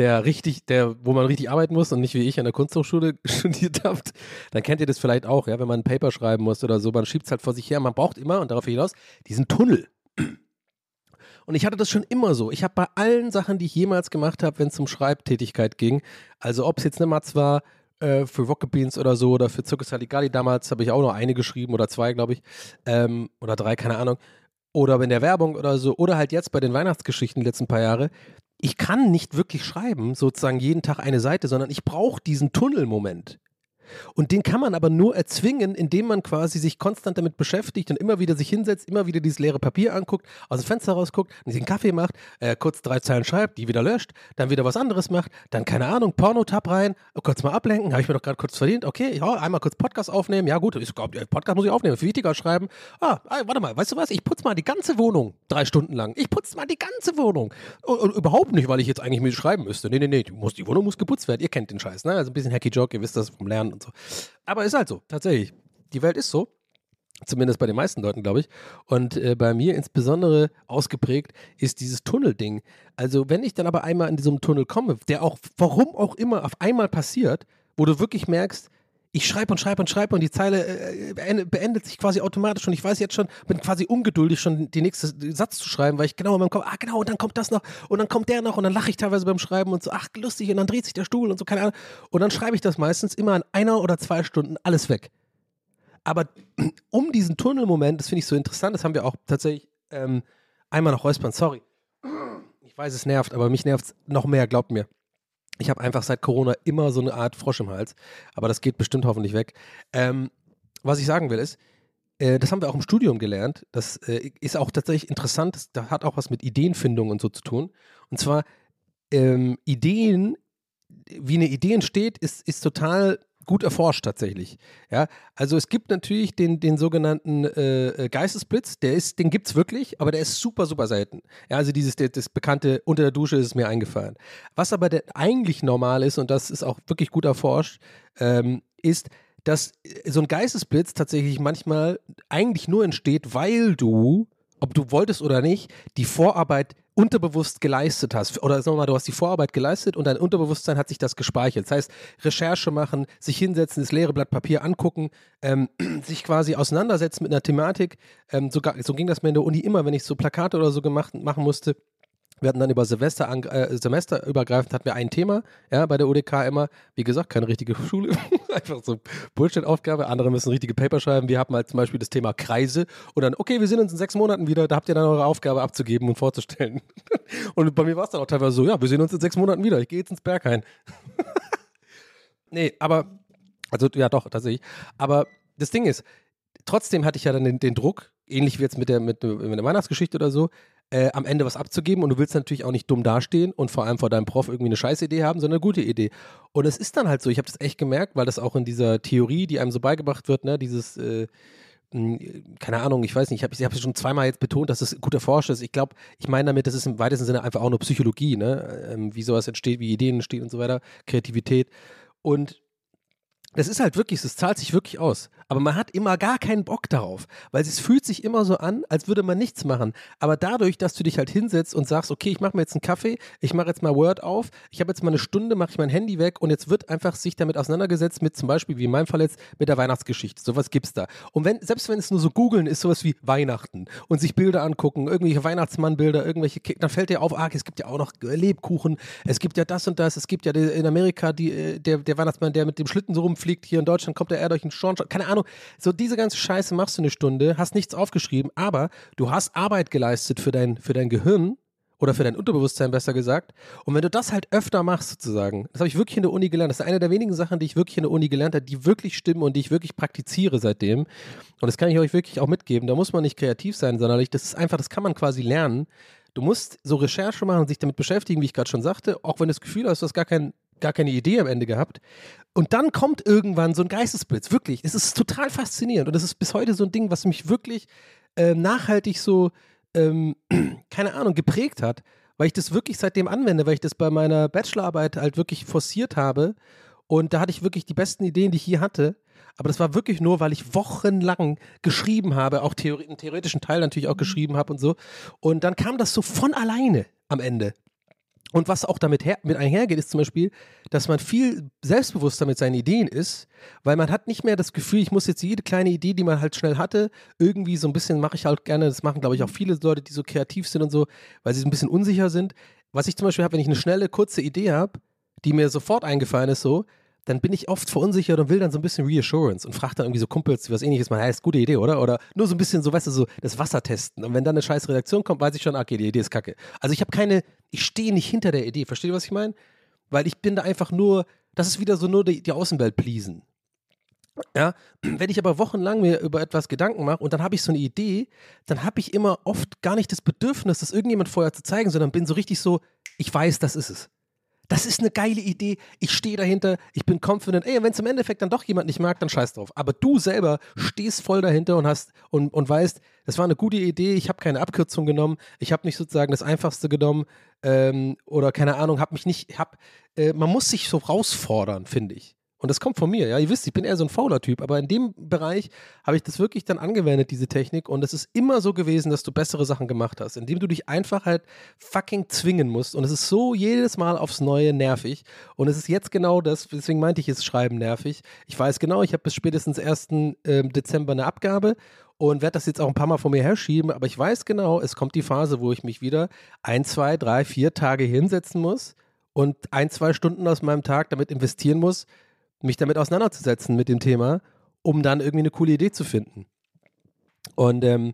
der richtig, der, wo man richtig arbeiten muss und nicht wie ich an der Kunsthochschule studiert habt, dann kennt ihr das vielleicht auch, ja, wenn man ein Paper schreiben muss oder so, man schiebt es halt vor sich her, man braucht immer, und darauf hinaus, diesen Tunnel. Und ich hatte das schon immer so. Ich habe bei allen Sachen, die ich jemals gemacht habe, wenn es um Schreibtätigkeit ging, also ob es jetzt eine Matz war, äh, für Rocket Beans oder so oder für Circus Saligali damals habe ich auch noch eine geschrieben oder zwei, glaube ich, ähm, oder drei, keine Ahnung. Oder in der Werbung oder so, oder halt jetzt bei den Weihnachtsgeschichten die letzten paar Jahre. Ich kann nicht wirklich schreiben, sozusagen jeden Tag eine Seite, sondern ich brauche diesen Tunnelmoment. Und den kann man aber nur erzwingen, indem man quasi sich konstant damit beschäftigt und immer wieder sich hinsetzt, immer wieder dieses leere Papier anguckt, aus dem Fenster rausguckt, sich einen Kaffee macht, äh, kurz drei Zeilen schreibt, die wieder löscht, dann wieder was anderes macht, dann keine Ahnung, Porno-Tab rein, kurz mal ablenken, habe ich mir doch gerade kurz verdient, okay, ja, einmal kurz Podcast aufnehmen, ja gut, ich glaub, Podcast muss ich aufnehmen, viel wichtiger schreiben. Ah, warte mal, weißt du was, ich putze mal die ganze Wohnung drei Stunden lang. Ich putze mal die ganze Wohnung. Und, und überhaupt nicht, weil ich jetzt eigentlich mit schreiben müsste. Nee, nee, nee, die, muss, die Wohnung muss geputzt werden. Ihr kennt den Scheiß, ne? Also ein bisschen Hacky Joke, ihr wisst das vom Lernen und so. Aber ist halt so, tatsächlich. Die Welt ist so. Zumindest bei den meisten Leuten, glaube ich. Und äh, bei mir insbesondere ausgeprägt ist dieses Tunnelding. Also, wenn ich dann aber einmal in diesem Tunnel komme, der auch, warum auch immer, auf einmal passiert, wo du wirklich merkst, ich schreibe und schreibe und schreibe und die Zeile äh, beendet, sich quasi automatisch und ich weiß jetzt schon, bin quasi ungeduldig schon die nächste Satz zu schreiben, weil ich genau in meinem Kopf, ah genau, und dann kommt das noch und dann kommt der noch und dann lache ich teilweise beim Schreiben und so, ach lustig und dann dreht sich der Stuhl und so, keine Ahnung. Und dann schreibe ich das meistens immer in einer oder zwei Stunden alles weg. Aber um diesen Tunnelmoment, das finde ich so interessant, das haben wir auch tatsächlich ähm, einmal noch räuspern, sorry. Ich weiß, es nervt, aber mich nervt es noch mehr, glaubt mir. Ich habe einfach seit Corona immer so eine Art Frosch im Hals, aber das geht bestimmt hoffentlich weg. Ähm, was ich sagen will ist, äh, das haben wir auch im Studium gelernt. Das äh, ist auch tatsächlich interessant. Das, das, hat auch was mit Ideenfindung und so zu tun. Und zwar ähm, Ideen, wie eine Idee entsteht, ist, ist total gut erforscht tatsächlich. Ja, also es gibt natürlich den, den sogenannten äh, Geistesblitz, der ist, den gibt es wirklich, aber der ist super, super selten. Ja, also dieses, der, das bekannte unter der Dusche ist mir eingefallen. Was aber eigentlich normal ist, und das ist auch wirklich gut erforscht, ähm, ist, dass so ein Geistesblitz tatsächlich manchmal eigentlich nur entsteht, weil du ob du wolltest oder nicht, die Vorarbeit unterbewusst geleistet hast. Oder sagen wir mal, du hast die Vorarbeit geleistet und dein Unterbewusstsein hat sich das gespeichert. Das heißt, Recherche machen, sich hinsetzen, das leere Blatt Papier angucken, ähm, sich quasi auseinandersetzen mit einer Thematik. Ähm, so, so ging das mir in der Uni immer, wenn ich so Plakate oder so gemacht, machen musste wir hatten dann über Silvester, äh, semesterübergreifend hatten wir ein Thema, ja, bei der UDK immer, wie gesagt, keine richtige Schule, einfach so Bullshit-Aufgabe, andere müssen richtige Paper schreiben, wir haben halt zum Beispiel das Thema Kreise und dann, okay, wir sehen uns in sechs Monaten wieder, da habt ihr dann eure Aufgabe abzugeben und vorzustellen. und bei mir war es dann auch teilweise so, ja, wir sehen uns in sechs Monaten wieder, ich gehe jetzt ins Berghain. nee, aber, also ja doch, tatsächlich, aber das Ding ist, trotzdem hatte ich ja dann den, den Druck, ähnlich wie jetzt mit der, mit, mit der Weihnachtsgeschichte oder so, äh, am Ende was abzugeben und du willst natürlich auch nicht dumm dastehen und vor allem vor deinem Prof irgendwie eine scheiß Idee haben, sondern eine gute Idee. Und es ist dann halt so, ich habe das echt gemerkt, weil das auch in dieser Theorie, die einem so beigebracht wird, ne, dieses äh, keine Ahnung, ich weiß nicht, ich habe hab schon zweimal jetzt betont, dass es gut erforscht ist. Ich glaube, ich meine damit, das ist im weitesten Sinne einfach auch nur Psychologie, ne? Ähm, wie sowas entsteht, wie Ideen entstehen und so weiter, Kreativität. Und das ist halt wirklich, es zahlt sich wirklich aus. Aber man hat immer gar keinen Bock darauf, weil es fühlt sich immer so an, als würde man nichts machen. Aber dadurch, dass du dich halt hinsetzt und sagst, okay, ich mache mir jetzt einen Kaffee, ich mache jetzt mal Word auf, ich habe jetzt mal eine Stunde, mache ich mein Handy weg und jetzt wird einfach sich damit auseinandergesetzt mit zum Beispiel, wie in meinem Fall jetzt, mit der Weihnachtsgeschichte. Sowas gibt's da. Und wenn, selbst wenn es nur so googeln ist, sowas wie Weihnachten und sich Bilder angucken, irgendwelche Weihnachtsmannbilder, irgendwelche, dann fällt dir auf, ah, es gibt ja auch noch Lebkuchen, es gibt ja das und das, es gibt ja in Amerika die, äh, der, der Weihnachtsmann, der mit dem Schlitten so rumfliegt, fliegt. Hier in Deutschland kommt der eher durch den Schornstein. Keine Ahnung. So diese ganze Scheiße machst du eine Stunde, hast nichts aufgeschrieben, aber du hast Arbeit geleistet für dein, für dein Gehirn oder für dein Unterbewusstsein besser gesagt. Und wenn du das halt öfter machst, sozusagen, das habe ich wirklich in der Uni gelernt. Das ist eine der wenigen Sachen, die ich wirklich in der Uni gelernt habe, die wirklich stimmen und die ich wirklich praktiziere seitdem. Und das kann ich euch wirklich auch mitgeben. Da muss man nicht kreativ sein, sondern das ist einfach, das kann man quasi lernen. Du musst so Recherche machen und sich damit beschäftigen, wie ich gerade schon sagte, auch wenn du das Gefühl hast, du hast gar, kein, gar keine Idee am Ende gehabt. Und dann kommt irgendwann so ein Geistesblitz, wirklich. Es ist total faszinierend und das ist bis heute so ein Ding, was mich wirklich äh, nachhaltig so, ähm, keine Ahnung, geprägt hat, weil ich das wirklich seitdem anwende, weil ich das bei meiner Bachelorarbeit halt wirklich forciert habe. Und da hatte ich wirklich die besten Ideen, die ich je hatte. Aber das war wirklich nur, weil ich wochenlang geschrieben habe, auch Theori einen theoretischen Teil natürlich auch geschrieben habe und so. Und dann kam das so von alleine am Ende. Und was auch damit her, mit einhergeht, ist zum Beispiel, dass man viel selbstbewusster mit seinen Ideen ist, weil man hat nicht mehr das Gefühl, ich muss jetzt jede kleine Idee, die man halt schnell hatte, irgendwie so ein bisschen mache ich halt gerne, das machen glaube ich auch viele Leute, die so kreativ sind und so, weil sie so ein bisschen unsicher sind. Was ich zum Beispiel habe, wenn ich eine schnelle, kurze Idee habe, die mir sofort eingefallen ist, so, dann bin ich oft verunsichert und will dann so ein bisschen Reassurance und frage dann irgendwie so Kumpels, was ähnliches mal, hey, ist gute Idee, oder? Oder nur so ein bisschen so, weißt du, so das Wasser testen. Und wenn dann eine scheiß Redaktion kommt, weiß ich schon, okay, die Idee ist kacke. Also ich habe keine, ich stehe nicht hinter der Idee. Versteht ihr, was ich meine? Weil ich bin da einfach nur, das ist wieder so nur die, die Außenwelt pleasen. Ja, wenn ich aber wochenlang mir über etwas Gedanken mache und dann habe ich so eine Idee, dann habe ich immer oft gar nicht das Bedürfnis, das irgendjemand vorher zu zeigen, sondern bin so richtig so, ich weiß, das ist es. Das ist eine geile Idee. Ich stehe dahinter. Ich bin confident. Ey, wenn es im Endeffekt dann doch jemand nicht mag, dann scheiß drauf. Aber du selber stehst voll dahinter und hast und, und weißt, das war eine gute Idee. Ich habe keine Abkürzung genommen. Ich habe nicht sozusagen das Einfachste genommen ähm, oder keine Ahnung. Habe mich nicht. Hab, äh, man muss sich so rausfordern, finde ich. Und das kommt von mir, ja. Ihr wisst, ich bin eher so ein fauler Typ, aber in dem Bereich habe ich das wirklich dann angewendet, diese Technik. Und es ist immer so gewesen, dass du bessere Sachen gemacht hast, indem du dich einfach halt fucking zwingen musst. Und es ist so jedes Mal aufs Neue nervig. Und es ist jetzt genau das, deswegen meinte ich, ist Schreiben nervig. Ich weiß genau, ich habe bis spätestens 1. Ähm, Dezember eine Abgabe und werde das jetzt auch ein paar Mal vor mir herschieben, aber ich weiß genau, es kommt die Phase, wo ich mich wieder ein, zwei, drei, vier Tage hinsetzen muss und ein, zwei Stunden aus meinem Tag damit investieren muss, mich damit auseinanderzusetzen mit dem Thema, um dann irgendwie eine coole Idee zu finden. Und ähm,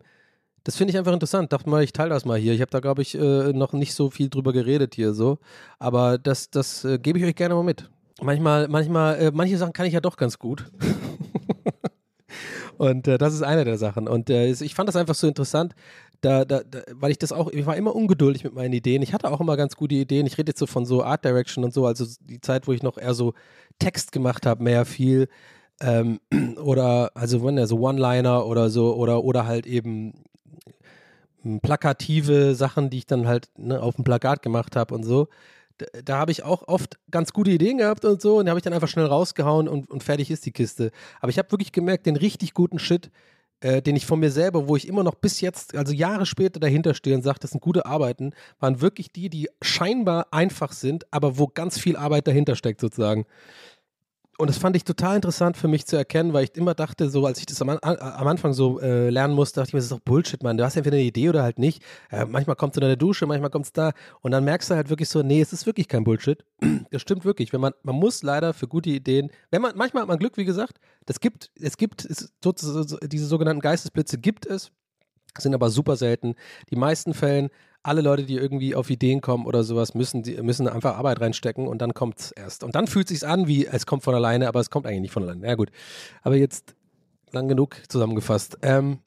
das finde ich einfach interessant. Dachte mal, ich teile das mal hier. Ich habe da, glaube ich, äh, noch nicht so viel drüber geredet hier so. Aber das, das äh, gebe ich euch gerne mal mit. Manchmal, manchmal, äh, manche Sachen kann ich ja doch ganz gut. Und äh, das ist eine der Sachen. Und äh, ich fand das einfach so interessant, da, da, da, weil ich das auch, ich war immer ungeduldig mit meinen Ideen. Ich hatte auch immer ganz gute Ideen. Ich rede jetzt so von so Art Direction und so, also die Zeit, wo ich noch eher so Text gemacht habe, mehr viel. Ähm, oder, also wenn ja so One-Liner oder so, oder, oder halt eben hm, plakative Sachen, die ich dann halt ne, auf dem Plakat gemacht habe und so. Da, da habe ich auch oft ganz gute Ideen gehabt und so und habe ich dann einfach schnell rausgehauen und, und fertig ist die Kiste. Aber ich habe wirklich gemerkt, den richtig guten Shit, äh, den ich von mir selber, wo ich immer noch bis jetzt, also Jahre später dahinter stehe und sage, das sind gute Arbeiten, waren wirklich die, die scheinbar einfach sind, aber wo ganz viel Arbeit dahinter steckt sozusagen. Und das fand ich total interessant für mich zu erkennen, weil ich immer dachte, so als ich das am, am Anfang so äh, lernen musste, dachte ich mir, das ist doch Bullshit, Mann. Du hast entweder eine Idee oder halt nicht. Äh, manchmal kommt es in der Dusche, manchmal kommt es da. Und dann merkst du halt wirklich so, nee, es ist wirklich kein Bullshit. Das stimmt wirklich. Wenn man, man muss leider für gute Ideen, wenn man, manchmal hat man Glück, wie gesagt, das gibt, es gibt, es, diese sogenannten Geistesblitze gibt es, sind aber super selten. Die meisten Fällen alle Leute, die irgendwie auf Ideen kommen oder sowas, müssen, die, müssen einfach Arbeit reinstecken und dann kommt es erst. Und dann fühlt es sich an, wie es kommt von alleine, aber es kommt eigentlich nicht von alleine. Ja gut. Aber jetzt lang genug zusammengefasst. Ähm,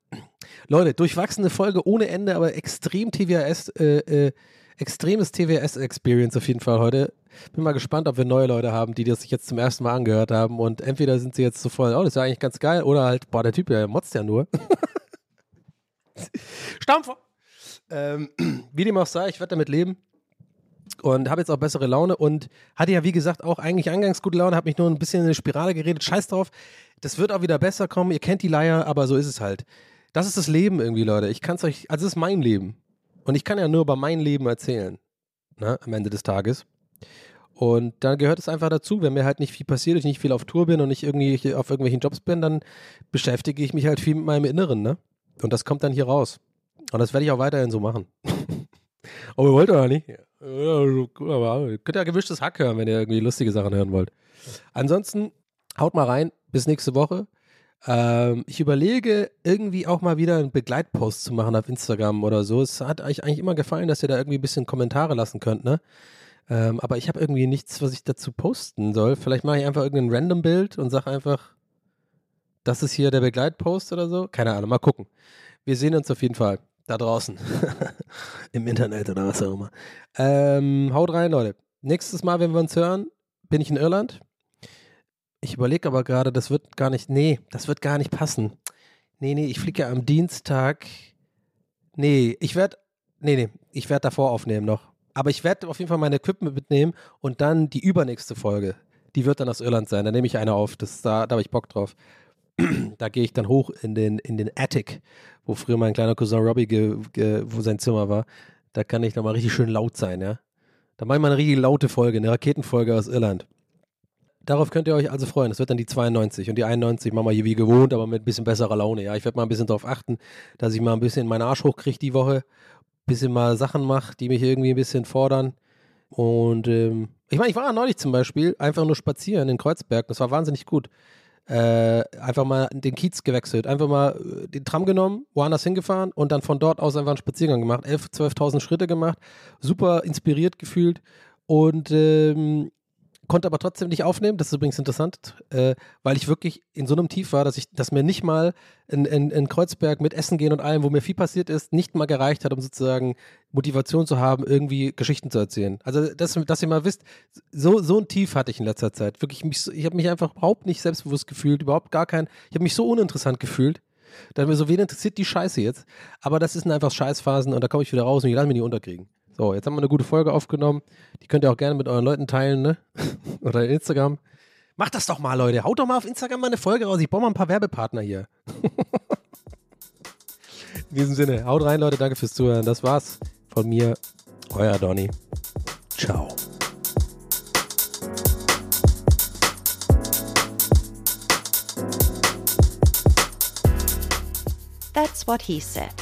Leute, durchwachsene Folge ohne Ende, aber extrem TWS, äh, äh, extremes TWS-Experience auf jeden Fall heute. Bin mal gespannt, ob wir neue Leute haben, die das sich jetzt zum ersten Mal angehört haben und entweder sind sie jetzt so voll, oh, das ist ja eigentlich ganz geil, oder halt, boah, der Typ, der motzt ja nur. Stampfer! Ähm, wie dem auch sei, ich werde damit leben und habe jetzt auch bessere Laune und hatte ja, wie gesagt, auch eigentlich eingangs gute Laune, habe mich nur ein bisschen in eine Spirale geredet. Scheiß drauf, das wird auch wieder besser kommen. Ihr kennt die Leier, aber so ist es halt. Das ist das Leben irgendwie, Leute. Ich kann es euch, also es ist mein Leben. Und ich kann ja nur über mein Leben erzählen, ne, am Ende des Tages. Und dann gehört es einfach dazu, wenn mir halt nicht viel passiert, ich nicht viel auf Tour bin und ich irgendwie auf irgendwelchen Jobs bin, dann beschäftige ich mich halt viel mit meinem Inneren, ne? Und das kommt dann hier raus. Und das werde ich auch weiterhin so machen. Aber ihr wollt doch nicht. Aber ihr könnt ja gewischtes Hack hören, wenn ihr irgendwie lustige Sachen hören wollt. Ansonsten haut mal rein. Bis nächste Woche. Ähm, ich überlege, irgendwie auch mal wieder einen Begleitpost zu machen auf Instagram oder so. Es hat euch eigentlich immer gefallen, dass ihr da irgendwie ein bisschen Kommentare lassen könnt, ne? Ähm, aber ich habe irgendwie nichts, was ich dazu posten soll. Vielleicht mache ich einfach irgendein random Bild und sage einfach, das ist hier der Begleitpost oder so. Keine Ahnung, mal gucken. Wir sehen uns auf jeden Fall da draußen. Im Internet oder was auch immer. Ähm, haut rein, Leute. Nächstes Mal, wenn wir uns hören, bin ich in Irland. Ich überlege aber gerade, das wird gar nicht, nee, das wird gar nicht passen. Nee, nee, ich fliege ja am Dienstag. Nee, ich werde, nee, nee, ich werde davor aufnehmen noch. Aber ich werde auf jeden Fall mein Equipment mitnehmen und dann die übernächste Folge, die wird dann aus Irland sein. Da nehme ich eine auf. Das, da da habe ich Bock drauf. Da gehe ich dann hoch in den, in den Attic, wo früher mein kleiner Cousin Robbie, ge, ge, wo sein Zimmer war. Da kann ich dann mal richtig schön laut sein, ja. Da mache ich mal eine richtig laute Folge, eine Raketenfolge aus Irland. Darauf könnt ihr euch also freuen. Das wird dann die 92 und die 91 machen wir hier wie gewohnt, aber mit ein bisschen besserer Laune. Ja, ich werde mal ein bisschen darauf achten, dass ich mal ein bisschen meinen Arsch hochkriege die Woche, ein bisschen mal Sachen mache, die mich irgendwie ein bisschen fordern. Und ähm, ich meine, ich war neulich zum Beispiel einfach nur spazieren in Kreuzberg. Das war wahnsinnig gut. Äh, einfach mal den Kiez gewechselt, einfach mal äh, den Tram genommen, woanders hingefahren und dann von dort aus einfach einen Spaziergang gemacht. 11.000, 12.000 Schritte gemacht, super inspiriert gefühlt und ähm, konnte aber trotzdem nicht aufnehmen. Das ist übrigens interessant, äh, weil ich wirklich in so einem Tief war, dass ich, dass mir nicht mal in, in, in, Kreuzberg mit Essen gehen und allem, wo mir viel passiert ist, nicht mal gereicht hat, um sozusagen Motivation zu haben, irgendwie Geschichten zu erzählen. Also, dass, dass ihr mal wisst, so, so ein Tief hatte ich in letzter Zeit. Wirklich, mich, ich habe mich einfach überhaupt nicht selbstbewusst gefühlt, überhaupt gar kein, ich habe mich so uninteressant gefühlt. Dann mir so, wen interessiert die Scheiße jetzt? Aber das sind einfach Scheißphasen und da komme ich wieder raus und ich lasse mich nicht unterkriegen. So, jetzt haben wir eine gute Folge aufgenommen. Die könnt ihr auch gerne mit euren Leuten teilen, ne? Oder in Instagram. Macht das doch mal, Leute. Haut doch mal auf Instagram mal eine Folge raus. Ich brauche mal ein paar Werbepartner hier. in diesem Sinne, haut rein, Leute. Danke fürs Zuhören. Das war's von mir. Euer Donny. Ciao. That's what he said.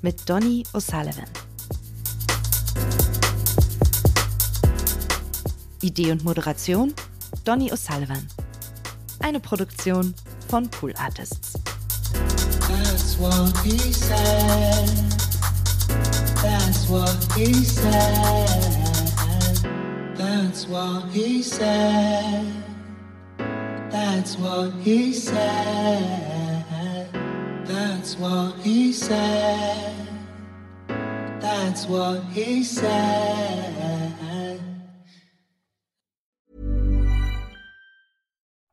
Mit Donny O'Sullivan. Idee und Moderation Donny O'Sullivan. Eine Produktion von Pool Artists. That's what he said. That's what he said. That's what he said. That's what he said. That's what he said. That's what he said.